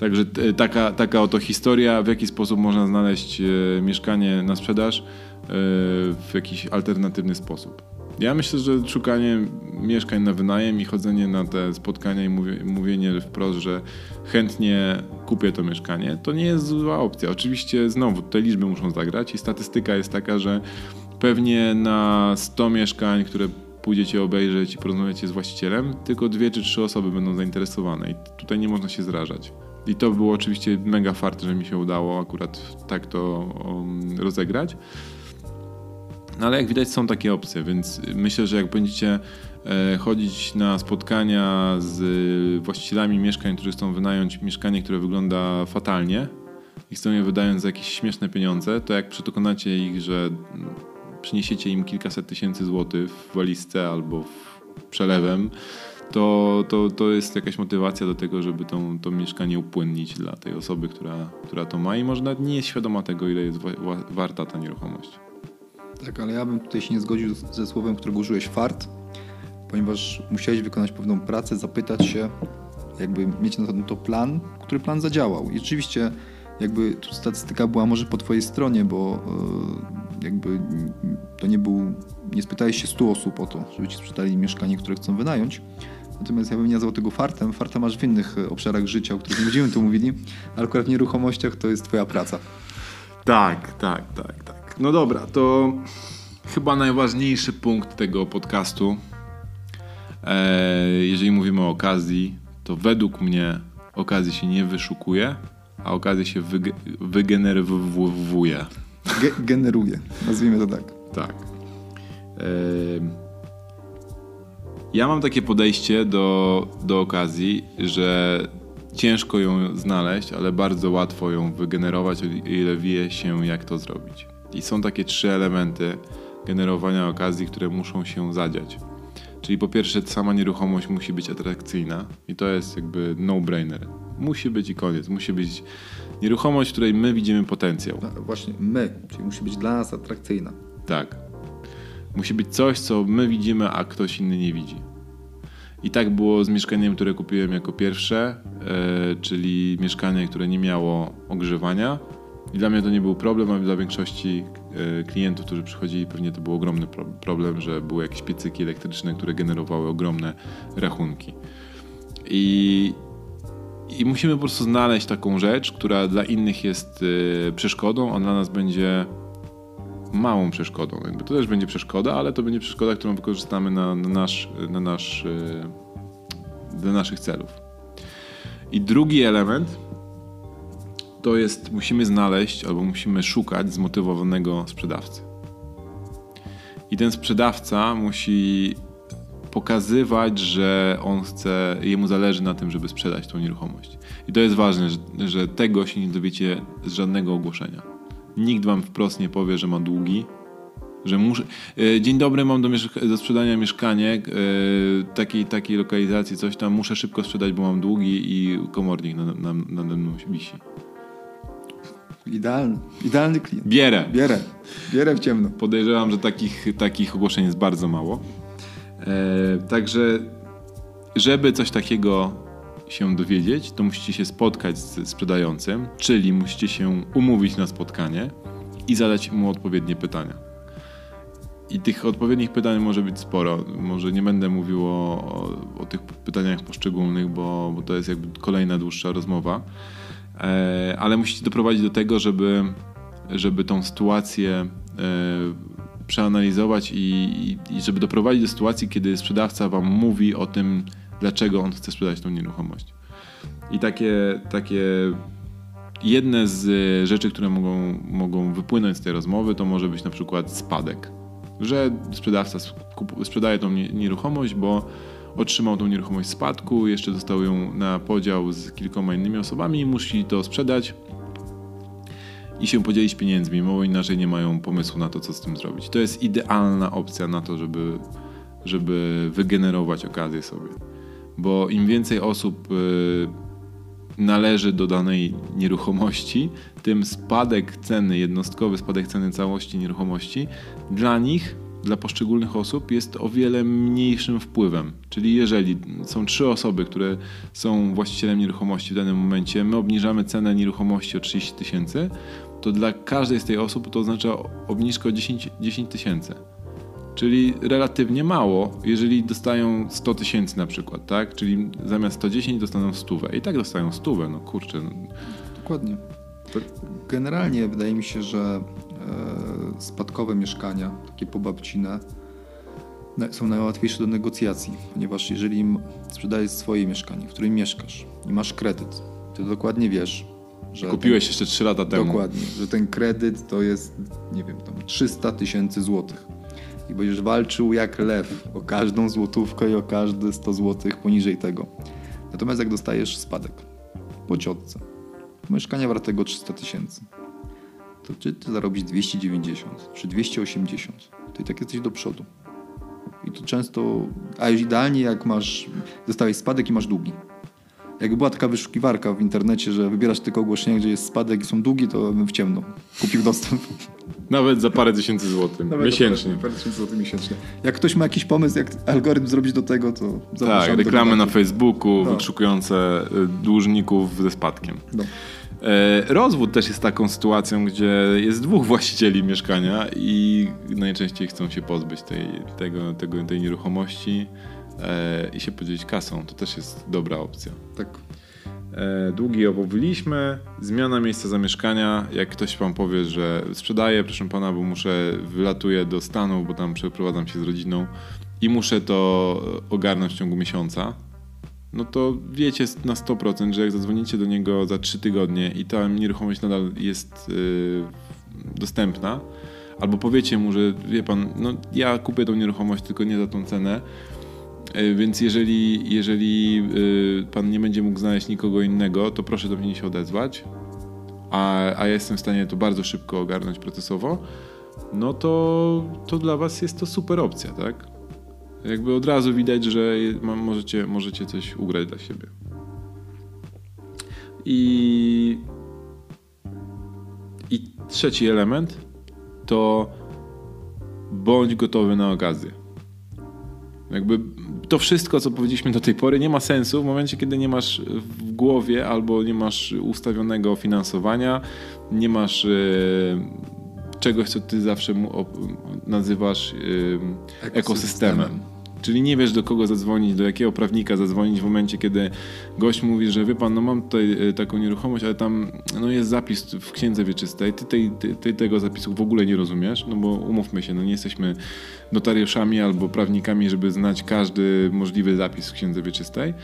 Także taka, taka oto historia, w jaki sposób można znaleźć e, mieszkanie na sprzedaż e, w jakiś alternatywny sposób. Ja myślę, że szukanie mieszkań na wynajem i chodzenie na te spotkania i mówienie wprost, że chętnie kupię to mieszkanie, to nie jest zła opcja. Oczywiście znowu te liczby muszą zagrać i statystyka jest taka, że pewnie na 100 mieszkań, które pójdziecie obejrzeć i porozmawiacie z właścicielem, tylko dwie czy trzy osoby będą zainteresowane i tutaj nie można się zrażać. I to było oczywiście mega fart, że mi się udało akurat tak to um, rozegrać. No ale jak widać są takie opcje, więc myślę, że jak będziecie e, chodzić na spotkania z właścicielami mieszkań, którzy chcą wynająć mieszkanie, które wygląda fatalnie i chcą je wydając za jakieś śmieszne pieniądze, to jak przekonacie ich, że przyniesiecie im kilkaset tysięcy złotych w walizce albo w przelewem, to, to, to jest jakaś motywacja do tego, żeby tą, to mieszkanie upłynnić dla tej osoby, która, która to ma i może nawet nie jest świadoma tego, ile jest wa warta ta nieruchomość. Tak, ale ja bym tutaj się nie zgodził ze słowem, którego użyłeś fart, ponieważ musiałeś wykonać pewną pracę, zapytać się, jakby mieć na to plan, który plan zadziałał. I rzeczywiście jakby tu statystyka była może po twojej stronie, bo e, jakby to nie był, nie spytałeś się 100 osób o to, żeby ci sprzedali mieszkanie, które chcą wynająć, Natomiast ja bym nie nazwał tego fartem. Farta masz w innych e, obszarach życia, o których nie będziemy tu mówili, ale akurat w nieruchomościach to jest twoja praca. Tak, tak, tak, tak. No dobra, to chyba najważniejszy punkt tego podcastu. E, jeżeli mówimy o okazji, to według mnie okazji się nie wyszukuje, a okazja się wyge wygenerowuje. Ge generuje, nazwijmy to tak. Tak. Ja mam takie podejście do, do okazji, że ciężko ją znaleźć, ale bardzo łatwo ją wygenerować, o ile wie się, jak to zrobić. I są takie trzy elementy generowania okazji, które muszą się zadziać. Czyli po pierwsze, sama nieruchomość musi być atrakcyjna i to jest jakby no-brainer. Musi być i koniec. Musi być nieruchomość, w której my widzimy potencjał. No, właśnie my, czyli musi być dla nas atrakcyjna. Tak. Musi być coś, co my widzimy, a ktoś inny nie widzi. I tak było z mieszkaniem, które kupiłem jako pierwsze, e, czyli mieszkanie, które nie miało ogrzewania. I dla mnie to nie był problem, a dla większości e, klientów, którzy przychodzili, pewnie to był ogromny pro problem, że były jakieś piecyki elektryczne, które generowały ogromne rachunki. I, I musimy po prostu znaleźć taką rzecz, która dla innych jest e, przeszkodą, a dla nas będzie małą przeszkodą. Jakby to też będzie przeszkoda, ale to będzie przeszkoda, którą wykorzystamy na, na nasz, na nasz, e, dla naszych celów. I drugi element to jest, musimy znaleźć albo musimy szukać zmotywowanego sprzedawcy. I ten sprzedawca musi pokazywać, że on chce, jemu zależy na tym, żeby sprzedać tą nieruchomość. I to jest ważne, że, że tego się nie dowiecie z żadnego ogłoszenia. Nikt wam wprost nie powie, że ma długi, że muszę. E, dzień dobry, mam do, do sprzedania mieszkanie e, takiej, takiej lokalizacji, coś tam, muszę szybko sprzedać, bo mam długi i komornik nade, nade mną wisi. Idealny, idealny klient. Bierę. Bierę. Bierę w ciemno. Podejrzewam, że takich, takich ogłoszeń jest bardzo mało. E, także, żeby coś takiego się dowiedzieć, to musicie się spotkać z sprzedającym, czyli musicie się umówić na spotkanie i zadać mu odpowiednie pytania. I tych odpowiednich pytań może być sporo. Może nie będę mówił o, o, o tych pytaniach poszczególnych, bo, bo, to jest jakby kolejna dłuższa rozmowa. E, ale musicie doprowadzić do tego, żeby, żeby tą sytuację e, przeanalizować i, i, żeby doprowadzić do sytuacji, kiedy sprzedawca wam mówi o tym, dlaczego on chce sprzedać tą nieruchomość. I takie, takie jedne z rzeczy, które mogą, mogą wypłynąć z tej rozmowy, to może być na przykład spadek. Że sprzedawca sprzedaje tą nieruchomość, bo otrzymał tą nieruchomość spadku, jeszcze dostał ją na podział z kilkoma innymi osobami i musi to sprzedać i się podzielić pieniędzmi, bo inaczej nie mają pomysłu na to, co z tym zrobić. To jest idealna opcja na to, żeby, żeby wygenerować okazję sobie bo im więcej osób y, należy do danej nieruchomości, tym spadek ceny, jednostkowy spadek ceny całości nieruchomości dla nich, dla poszczególnych osób jest o wiele mniejszym wpływem. Czyli jeżeli są trzy osoby, które są właścicielem nieruchomości w danym momencie, my obniżamy cenę nieruchomości o 30 tysięcy, to dla każdej z tej osób to oznacza obniżkę o 10 tysięcy. Czyli relatywnie mało, jeżeli dostają 100 tysięcy na przykład, tak? Czyli zamiast 110 dostaną 100. I tak dostają 100, no kurczę. No. Dokładnie. Generalnie wydaje mi się, że e, spadkowe mieszkania, takie pobabcine, są najłatwiejsze do negocjacji, ponieważ jeżeli sprzedajesz swoje mieszkanie, w którym mieszkasz i masz kredyt, to dokładnie wiesz, że. Kupiłeś ten, jeszcze 3 lata temu. Dokładnie, że ten kredyt to jest, nie wiem, tam 300 tysięcy złotych i będziesz walczył jak lew o każdą złotówkę i o każde 100 złotych poniżej tego. Natomiast jak dostajesz spadek po ciotce, mieszkania wartego 300 tysięcy, to czy ty zarobisz 290 czy 280, to i tak jesteś do przodu. I to często, a już idealnie jak masz, dostałeś spadek i masz długi. Jakby była taka wyszukiwarka w internecie, że wybierasz tylko ogłoszenia, gdzie jest spadek i są długi, to bym w ciemno kupił dostęp. Nawet za parę tysięcy złotych Nawet miesięcznie. Parę tysięcy złotych miesięcznie. Jak ktoś ma jakiś pomysł, jak algorytm zrobić do tego, to Tak, reklamy na Facebooku no. wyszukujące y, dłużników ze spadkiem. No. E, rozwód też jest taką sytuacją, gdzie jest dwóch właścicieli mieszkania i najczęściej chcą się pozbyć tej, tego, tego, tej nieruchomości i się podzielić kasą. To też jest dobra opcja. Tak. E, długi omówiliśmy, zmiana miejsca zamieszkania. Jak ktoś wam powie, że sprzedaję, proszę pana, bo muszę, wylatuję do Stanów, bo tam przeprowadzam się z rodziną i muszę to ogarnąć w ciągu miesiąca, no to wiecie na 100%, że jak zadzwonicie do niego za 3 tygodnie i ta nieruchomość nadal jest yy, dostępna, albo powiecie mu, że wie pan, no ja kupię tą nieruchomość, tylko nie za tą cenę, E, więc jeżeli, jeżeli e, pan nie będzie mógł znaleźć nikogo innego, to proszę do mnie się odezwać, a, a ja jestem w stanie to bardzo szybko ogarnąć procesowo, no to, to dla was jest to super opcja, tak? Jakby od razu widać, że możecie, możecie coś ugrać dla siebie. I, I trzeci element to bądź gotowy na okazję. Jakby to wszystko, co powiedzieliśmy do tej pory, nie ma sensu w momencie, kiedy nie masz w głowie albo nie masz ustawionego finansowania, nie masz e, czegoś, co ty zawsze nazywasz ekosystemem. ekosystemem. Czyli nie wiesz do kogo zadzwonić, do jakiego prawnika zadzwonić w momencie, kiedy gość mówi, że wie pan, no mam tutaj e, taką nieruchomość, ale tam no jest zapis w księdze wieczystej, ty, tej, ty, ty tego zapisu w ogóle nie rozumiesz, no bo umówmy się, no nie jesteśmy notariuszami albo prawnikami, żeby znać każdy możliwy zapis w księdze wieczystej.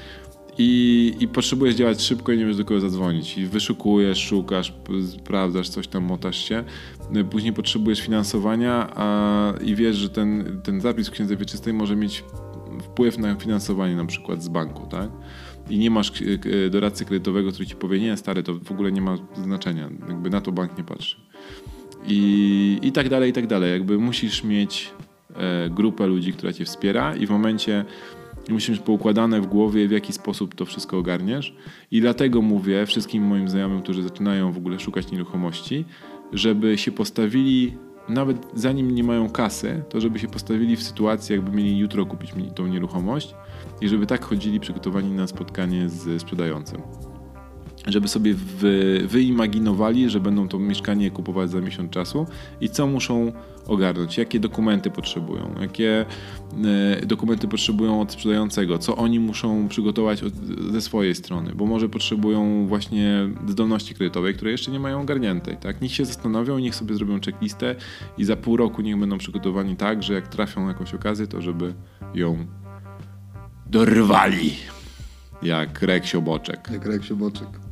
I, I potrzebujesz działać szybko i nie wiesz do kogo zadzwonić. I wyszukujesz, szukasz, sprawdzasz, coś tam motasz się. Później potrzebujesz finansowania a, i wiesz, że ten, ten zapis w księdze wieczystej może mieć wpływ na finansowanie na przykład z banku, tak? I nie masz doradcy kredytowego, który ci powie, nie stary, to w ogóle nie ma znaczenia, jakby na to bank nie patrzy. I, i tak dalej, i tak dalej. Jakby musisz mieć e, grupę ludzi, która cię wspiera i w momencie, i musisz mieć poukładane w głowie, w jaki sposób to wszystko ogarniesz. I dlatego mówię wszystkim moim znajomym, którzy zaczynają w ogóle szukać nieruchomości, żeby się postawili, nawet zanim nie mają kasy, to żeby się postawili w sytuacji, jakby mieli jutro kupić tą nieruchomość i żeby tak chodzili przygotowani na spotkanie z sprzedającym żeby sobie wy, wyimaginowali, że będą to mieszkanie kupować za miesiąc czasu i co muszą ogarnąć, jakie dokumenty potrzebują, jakie e, dokumenty potrzebują od sprzedającego, co oni muszą przygotować od, ze swojej strony, bo może potrzebują właśnie zdolności kredytowej, które jeszcze nie mają ogarniętej. Tak? Niech się zastanowią, niech sobie zrobią checklistę i za pół roku niech będą przygotowani tak, że jak trafią na jakąś okazję, to żeby ją dorwali. Jak Reksio. Jak Reksio Boczek.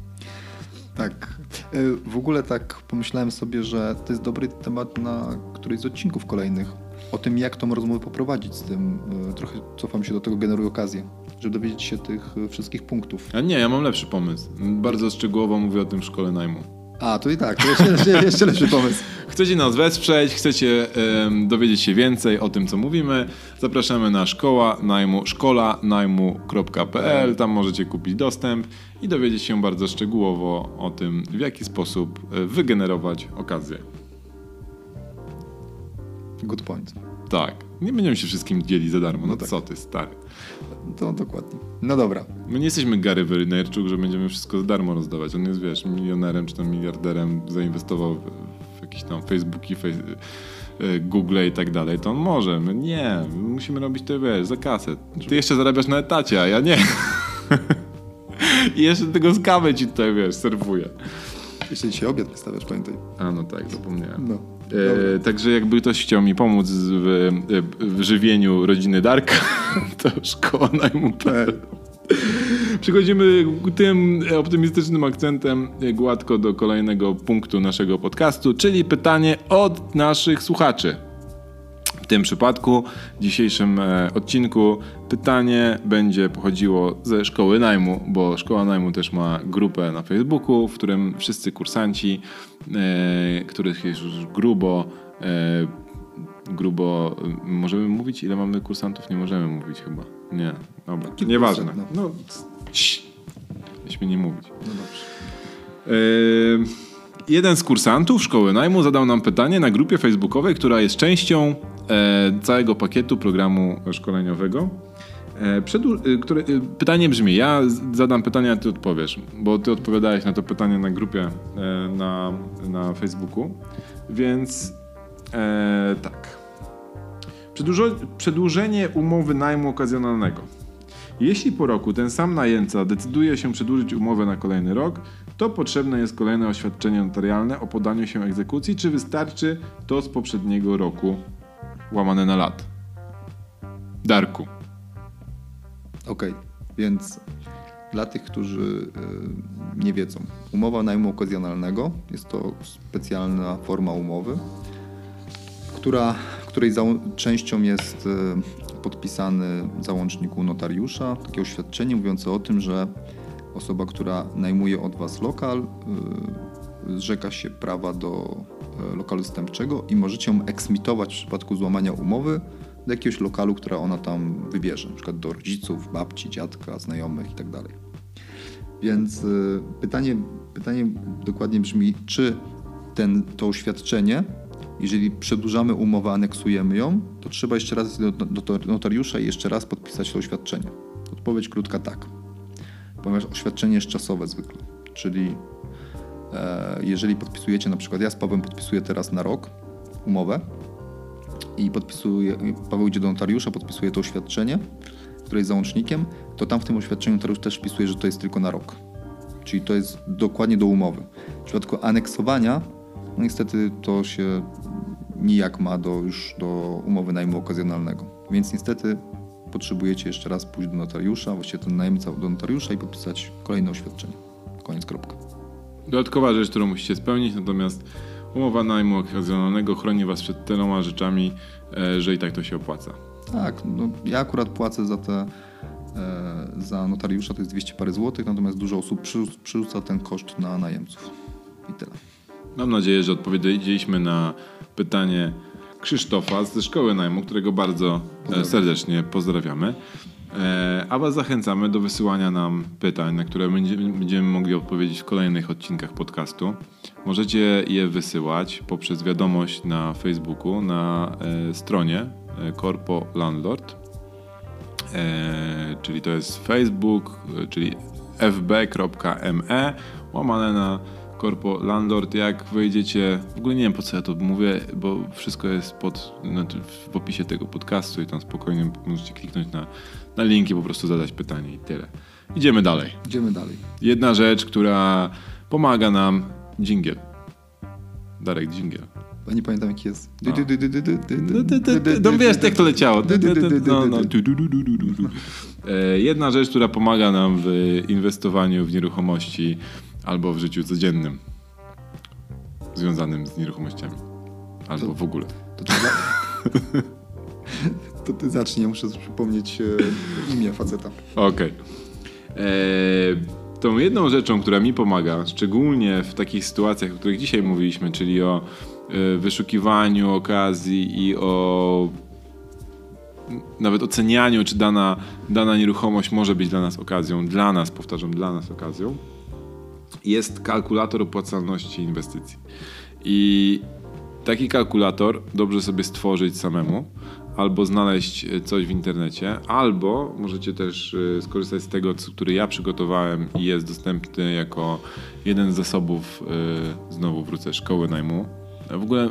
Tak. E, w ogóle tak pomyślałem sobie, że to jest dobry temat na któryś z odcinków kolejnych. O tym, jak tą rozmowę poprowadzić z tym. E, trochę cofam się do tego, generuję okazję, żeby dowiedzieć się tych e, wszystkich punktów. A nie, ja mam lepszy pomysł. Bardzo szczegółowo mówię o tym w szkole najmu. A, to i tak, to jeszcze, jeszcze, jeszcze lepszy pomysł. Chcecie nas wesprzeć, chcecie em, dowiedzieć się więcej o tym, co mówimy, zapraszamy na szkoła najmu, szkolanajmu.pl, tam możecie kupić dostęp i dowiedzieć się bardzo szczegółowo o tym, w jaki sposób e, wygenerować okazję. Good point. Tak, nie będziemy się wszystkim dzielić za darmo, no, No tak. co ty, stary. To dokładnie. No dobra. My nie jesteśmy Gary Vaynerchuk, że będziemy wszystko za darmo rozdawać. On jest, wiesz, milionerem czy tam miliarderem, zainwestował w, w jakieś tam Facebooki, e, Google i tak dalej, to on może. My nie, my musimy robić to, wiesz, za kasę. Ty jeszcze zarabiasz na etacie, a ja nie. I jeszcze tego z kawy ci tutaj, wiesz, serwuję. Jeszcze dzisiaj obiad wystawiasz, pamiętaj. A no tak, zapomniałem. No. E, także jakby ktoś chciał mi pomóc w, w żywieniu rodziny Darka, to szkoła najmu.pl. Przechodzimy tym optymistycznym akcentem gładko do kolejnego punktu naszego podcastu, czyli pytanie od naszych słuchaczy. W tym przypadku, w dzisiejszym e, odcinku, pytanie będzie pochodziło ze szkoły najmu, bo szkoła najmu też ma grupę na Facebooku, w którym wszyscy kursanci, e, których jest już grubo, e, grubo, możemy mówić ile mamy kursantów? Nie możemy mówić chyba. Nie, dobra, nieważne. no. No, nie mówić. No dobrze. Yy, jeden z kursantów szkoły najmu zadał nam pytanie na grupie facebookowej, która jest częścią całego pakietu programu szkoleniowego. E, y, pytanie brzmi, ja zadam pytanie, a ty odpowiesz, bo ty odpowiadałeś na to pytanie na grupie e, na, na Facebooku, więc e, tak. Przedłużo- przedłużenie umowy najmu okazjonalnego. Jeśli po roku ten sam najemca decyduje się przedłużyć umowę na kolejny rok, to potrzebne jest kolejne oświadczenie notarialne o podaniu się egzekucji, czy wystarczy to z poprzedniego roku łamane na lat? Darku. Okej, więc dla tych, którzy y, nie wiedzą, umowa najmu okazjonalnego jest to specjalna forma umowy, która, której częścią jest y, podpisany w załączniku notariusza takie oświadczenie mówiące o tym, że osoba, która najmuje od Was lokal, y, zrzeka się prawa do y, lokalu zastępczego i możecie ją eksmitować w przypadku złamania umowy do jakiegoś lokalu, która ona tam wybierze, przykład do rodziców, babci, dziadka, znajomych itd. Więc y, pytanie, pytanie dokładnie brzmi, czy ten, to oświadczenie, jeżeli przedłużamy umowę, aneksujemy ją, to trzeba jeszcze raz do, do notariusza i jeszcze raz podpisać to oświadczenie. Odpowiedź krótka tak, ponieważ oświadczenie jest czasowe zwykle, czyli e, jeżeli podpisujecie na przykład, ja z Pawłem podpisuję teraz na rok umowę i podpisuje, Paweł idzie do notariusza, podpisuje to oświadczenie, które jest załącznikiem, to tam w tym oświadczeniu notariusz też wpisuje, że to jest tylko na rok. Czyli to jest dokładnie do umowy. W przypadku aneksowania, no niestety to się nijak ma do, już do umowy najmu okazjonalnego. Więc niestety potrzebujecie jeszcze raz pójść do notariusza, właściwie ten najemca do notariusza i podpisać kolejne oświadczenie. Koniec, kropka. Dodatkowa rzecz, którą musicie spełnić, natomiast umowa najmu okazjonalnego chroni was przed tyloma rzeczami, e, że i tak to się opłaca. Tak, no ja akurat płacę za te e, za notariusza to jest 200 parę złotych, natomiast dużo osób przerzu- przerzuca ten koszt na najemców. I tyle. Mam nadzieję, że odpowiedzieliśmy na pytanie Krzysztofa ze szkoły najmu, którego bardzo e, serdecznie pozdrawiamy. E, A Was zachęcamy do wysyłania nam pytań, na które będziemy, mogli odpowiedzieć w kolejnych odcinkach podcastu. Możecie je wysyłać poprzez wiadomość na Facebooku, na e, stronie Corpo Landlord. E, czyli to jest Facebook, czyli fb.me łamane na Corpo Landlord. Jak wejdziecie, w ogóle nie wiem po co ja to mówię, bo wszystko jest pod, znaczy w opisie tego podcastu i tam spokojnie możecie kliknąć na, na link i po prostu zadać pytanie i tyle. Idziemy dalej. Idziemy dalej. Jedna rzecz, która pomaga nam, dżingiel. Darek, dżingiel. Ja nie pamiętam jaki jest. No. No wiesz, jak to leciało. No, no. E, Jedna rzecz, która pomaga nam w inwestowaniu w nieruchomości albo w życiu codziennym związanym z nieruchomościami. Albo w ogóle. To ty, zacznij, muszę przypomnieć e, imię faceta. Okej. E, tą jedną rzeczą, która mi pomaga, szczególnie w takich sytuacjach, o których dzisiaj mówiliśmy, czyli o y, wyszukiwaniu okazji i o nawet ocenianiu, czy dana, dana nieruchomość może być dla nas okazją, dla nas, powtarzam, dla nas okazją, jest kalkulator opłacalności inwestycji. I taki kalkulator dobrze sobie stworzyć samemu, albo znaleźć coś w internecie, albo możecie też y, skorzystać z tego, który ja przygotowałem i jest dostępny jako jeden z zasobów, y, znowu wrócę, szkoły najmu. W ogóle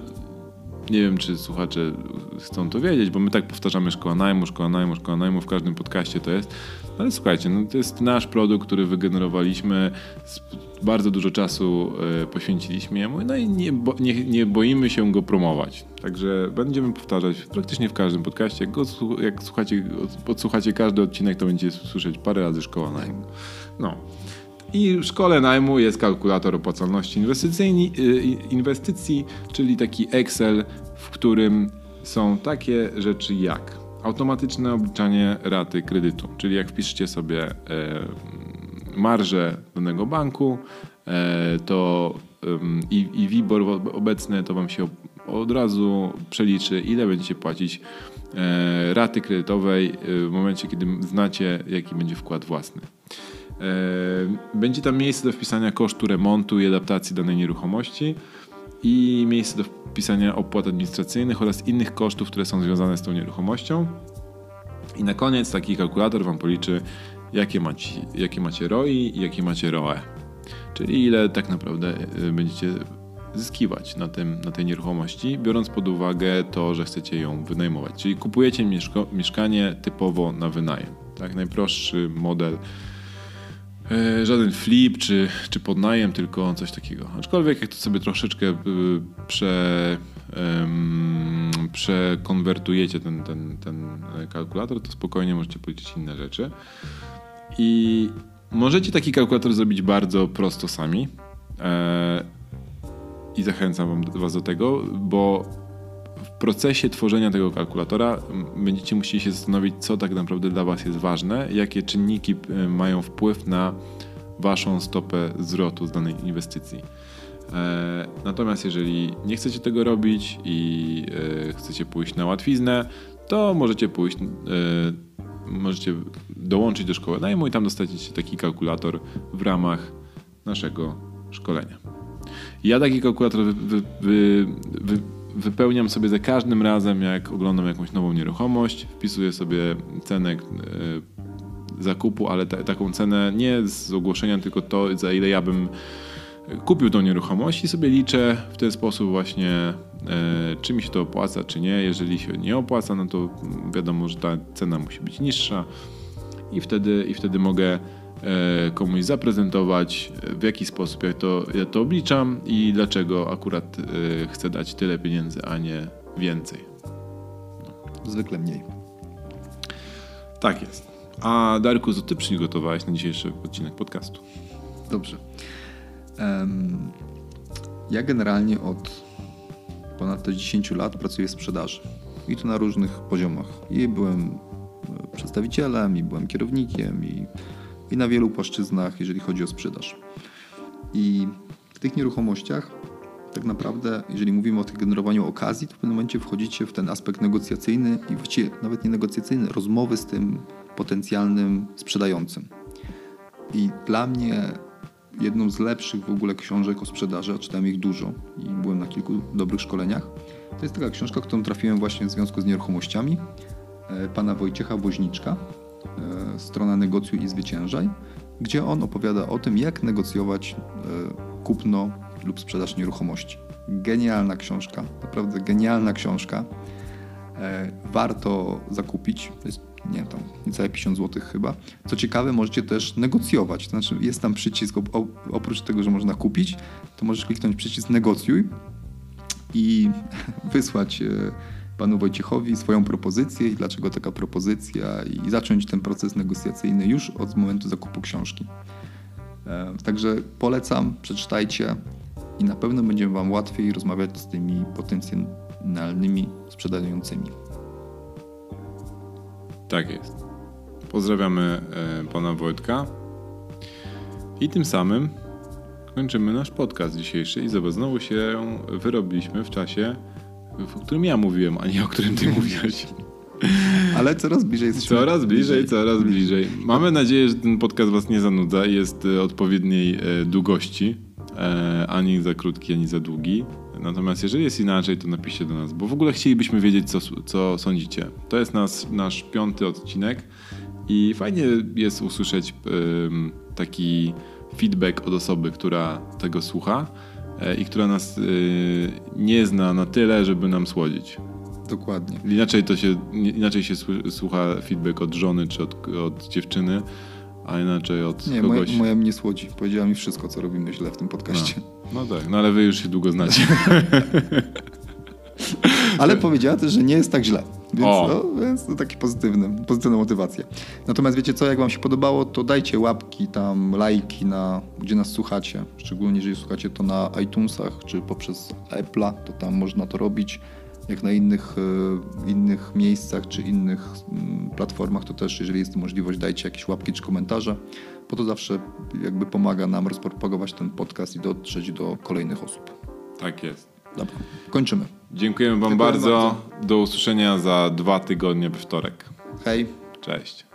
nie wiem, czy słuchacze chcą to wiedzieć, bo my tak powtarzamy szkoła najmu, szkoła najmu, szkoła najmu, w każdym podcaście to jest. Ale słuchajcie, no to jest nasz produkt, który wygenerowaliśmy, bardzo dużo czasu y, poświęciliśmy jemu, no i nie, bo, nie, nie, boimy się go promować. Także będziemy powtarzać praktycznie w każdym podcaście. Jak, go, jak słuchacie, odsłuchacie każdy odcinek, to będziecie słyszeć parę razy szkoła najmu. No. I w szkole najmu jest kalkulator opłacalności y, inwestycji, czyli taki Excel, w którym są takie rzeczy jak automatyczne obliczanie raty kredytu, czyli jak wpiszecie sobie e, marżę danego banku, e, to i, i WIBOR obecny to wam się od razu przeliczy, ile będziecie płacić e, raty kredytowej w momencie, kiedy znacie, jaki będzie wkład własny. Będzie tam miejsce do wpisania kosztu remontu i adaptacji danej nieruchomości i miejsce do wpisania opłat administracyjnych oraz innych kosztów, które są związane z tą nieruchomością. I na koniec taki kalkulator Wam policzy, jakie macie, jakie macie ROI i jakie macie ROE. Czyli ile tak naprawdę y, będziecie zyskiwać na, tym, na tej nieruchomości, biorąc pod uwagę to, że chcecie ją wynajmować. Czyli kupujecie mieszkanie typowo na wynajem. Tak, najprostszy model żaden flip czy, czy podnajem, tylko coś takiego. Aczkolwiek jak to sobie troszeczkę e, prze, um, przekonwertujecie ten, ten, ten kalkulator, to spokojnie możecie policzyć inne rzeczy. I możecie taki kalkulator zrobić bardzo prosto sami. E, I zachęcam Was do tego, bo procesie tworzenia tego kalkulatora będziecie musieli się zastanowić, co tak naprawdę dla Was jest ważne, jakie czynniki e, mają wpływ na Waszą stopę zwrotu z danej inwestycji. E, natomiast jeżeli nie chcecie tego robić i e, chcecie pójść na łatwiznę, to możecie pójść, możecie dołączyć do szkoły najmu i tam dostaniecie taki kalkulator w ramach naszego szkolenia. Ja taki kalkulator wy, wy, wy, wypełniam sobie za każdym razem, jak oglądam jakąś nową nieruchomość, wpisuję sobie cenę e, zakupu, ale ta, taką cenę nie z ogłoszenia, tylko to, za ile ja bym kupił tą nieruchomość i sobie liczę w ten sposób właśnie, e, czy mi się to opłaca, czy nie. Jeżeli się nie opłaca, no to wiadomo, że ta cena musi być niższa i wtedy, i wtedy mogę komuś zaprezentować, w jaki sposób ja to, ja to obliczam i dlaczego akurat e, chcę dać tyle pieniędzy, a nie więcej. No. Zwykle mniej. Tak jest. A Darku, co ty przygotowałeś na dzisiejszy odcinek podcastu? Dobrze. Um, ja generalnie od ponad 10 lat pracuję w sprzedaży. I to na różnych poziomach. I byłem e, przedstawicielem, i byłem kierownikiem, i i na wielu płaszczyznach, jeżeli chodzi o sprzedaż. I w tych nieruchomościach tak naprawdę, jeżeli mówimy o generowaniu okazji, to w pewnym momencie wchodzicie w ten aspekt negocjacyjny i właściwie nawet nie negocjacyjny, rozmowy z tym potencjalnym sprzedającym. I dla mnie jedną z lepszych w ogóle książek o sprzedaży, a czytałem ich dużo i byłem na kilku dobrych szkoleniach, to jest taka książka, którą trafiłem właśnie w związku z nieruchomościami e, pana Wojciecha Woźniczka. E, strona Negocjuj i Zwyciężaj, gdzie on opowiada o tym, jak negocjować e, kupno lub sprzedaż nieruchomości. Genialna książka, naprawdę genialna książka. E, warto zakupić. To jest, nie tam niecałe 50 zł chyba. Co ciekawe, możecie też negocjować. To znaczy, jest tam przycisk, oprócz tego, że można kupić, to możesz kliknąć przycisk negocjuj i wysłać panu Wojciechowi swoją propozycję i dlaczego taka propozycja i zacząć ten proces negocjacyjny już od momentu zakupu książki. E, także polecam, przeczytajcie i na pewno będzie Wam łatwiej rozmawiać z tymi potencjalnymi sprzedającymi. Tak jest. Pozdrawiamy e, pana Wojtka. I tym samym kończymy nasz podcast dzisiejszy i znowu się wyrobiliśmy w czasie, w którym ja mówiłem, a nie o którym ty mówiłeś. Ale coraz bliżej jesteśmy. Coraz bliżej, coraz bliżej. Mamy nadzieję, że ten podcast was nie zanudza i jest e, odpowiedniej e, długości. E, ani za krótki, ani za długi. Natomiast jeżeli jest inaczej, to napiszcie do nas, bo w ogóle chcielibyśmy wiedzieć, co, co sądzicie. To jest nas, nasz piąty odcinek i fajnie jest usłyszeć taki feedback od osoby, która tego słucha i która nas y, nie zna na tyle, żeby nam słodzić. Dokładnie. Inaczej, to się, inaczej się słucha feedback od żony czy od, od dziewczyny, a inaczej od Nie, moja, kogoś. moja mnie słodzi. Powiedziała mi wszystko, co robimy źle w tym podcaście. No tak, no ale wy już się długo znacie. Ale powiedziała też, że nie jest tak źle. Więc, no, więc to takie pozytywne, pozytywna motywacja. Natomiast wiecie co, jak wam się podobało, to dajcie łapki tam, lajki na, gdzie nas słuchacie. Szczególnie jeżeli słuchacie to na iTunesach czy poprzez Apple'a, to tam można to robić. Jak na innych, e, innych miejscach czy innych mm, platformach, to też jeżeli jest możliwość, dajcie jakieś łapki czy komentarze, bo to zawsze jakby pomaga nam rozpropagować ten podcast i dotrzeć do kolejnych osób. tak jest. Dobra, kończymy. Dziękujemy wam Dziękuję bardzo. Do usłyszenia za dwa tygodnie we wtorek. Hej. Cześć.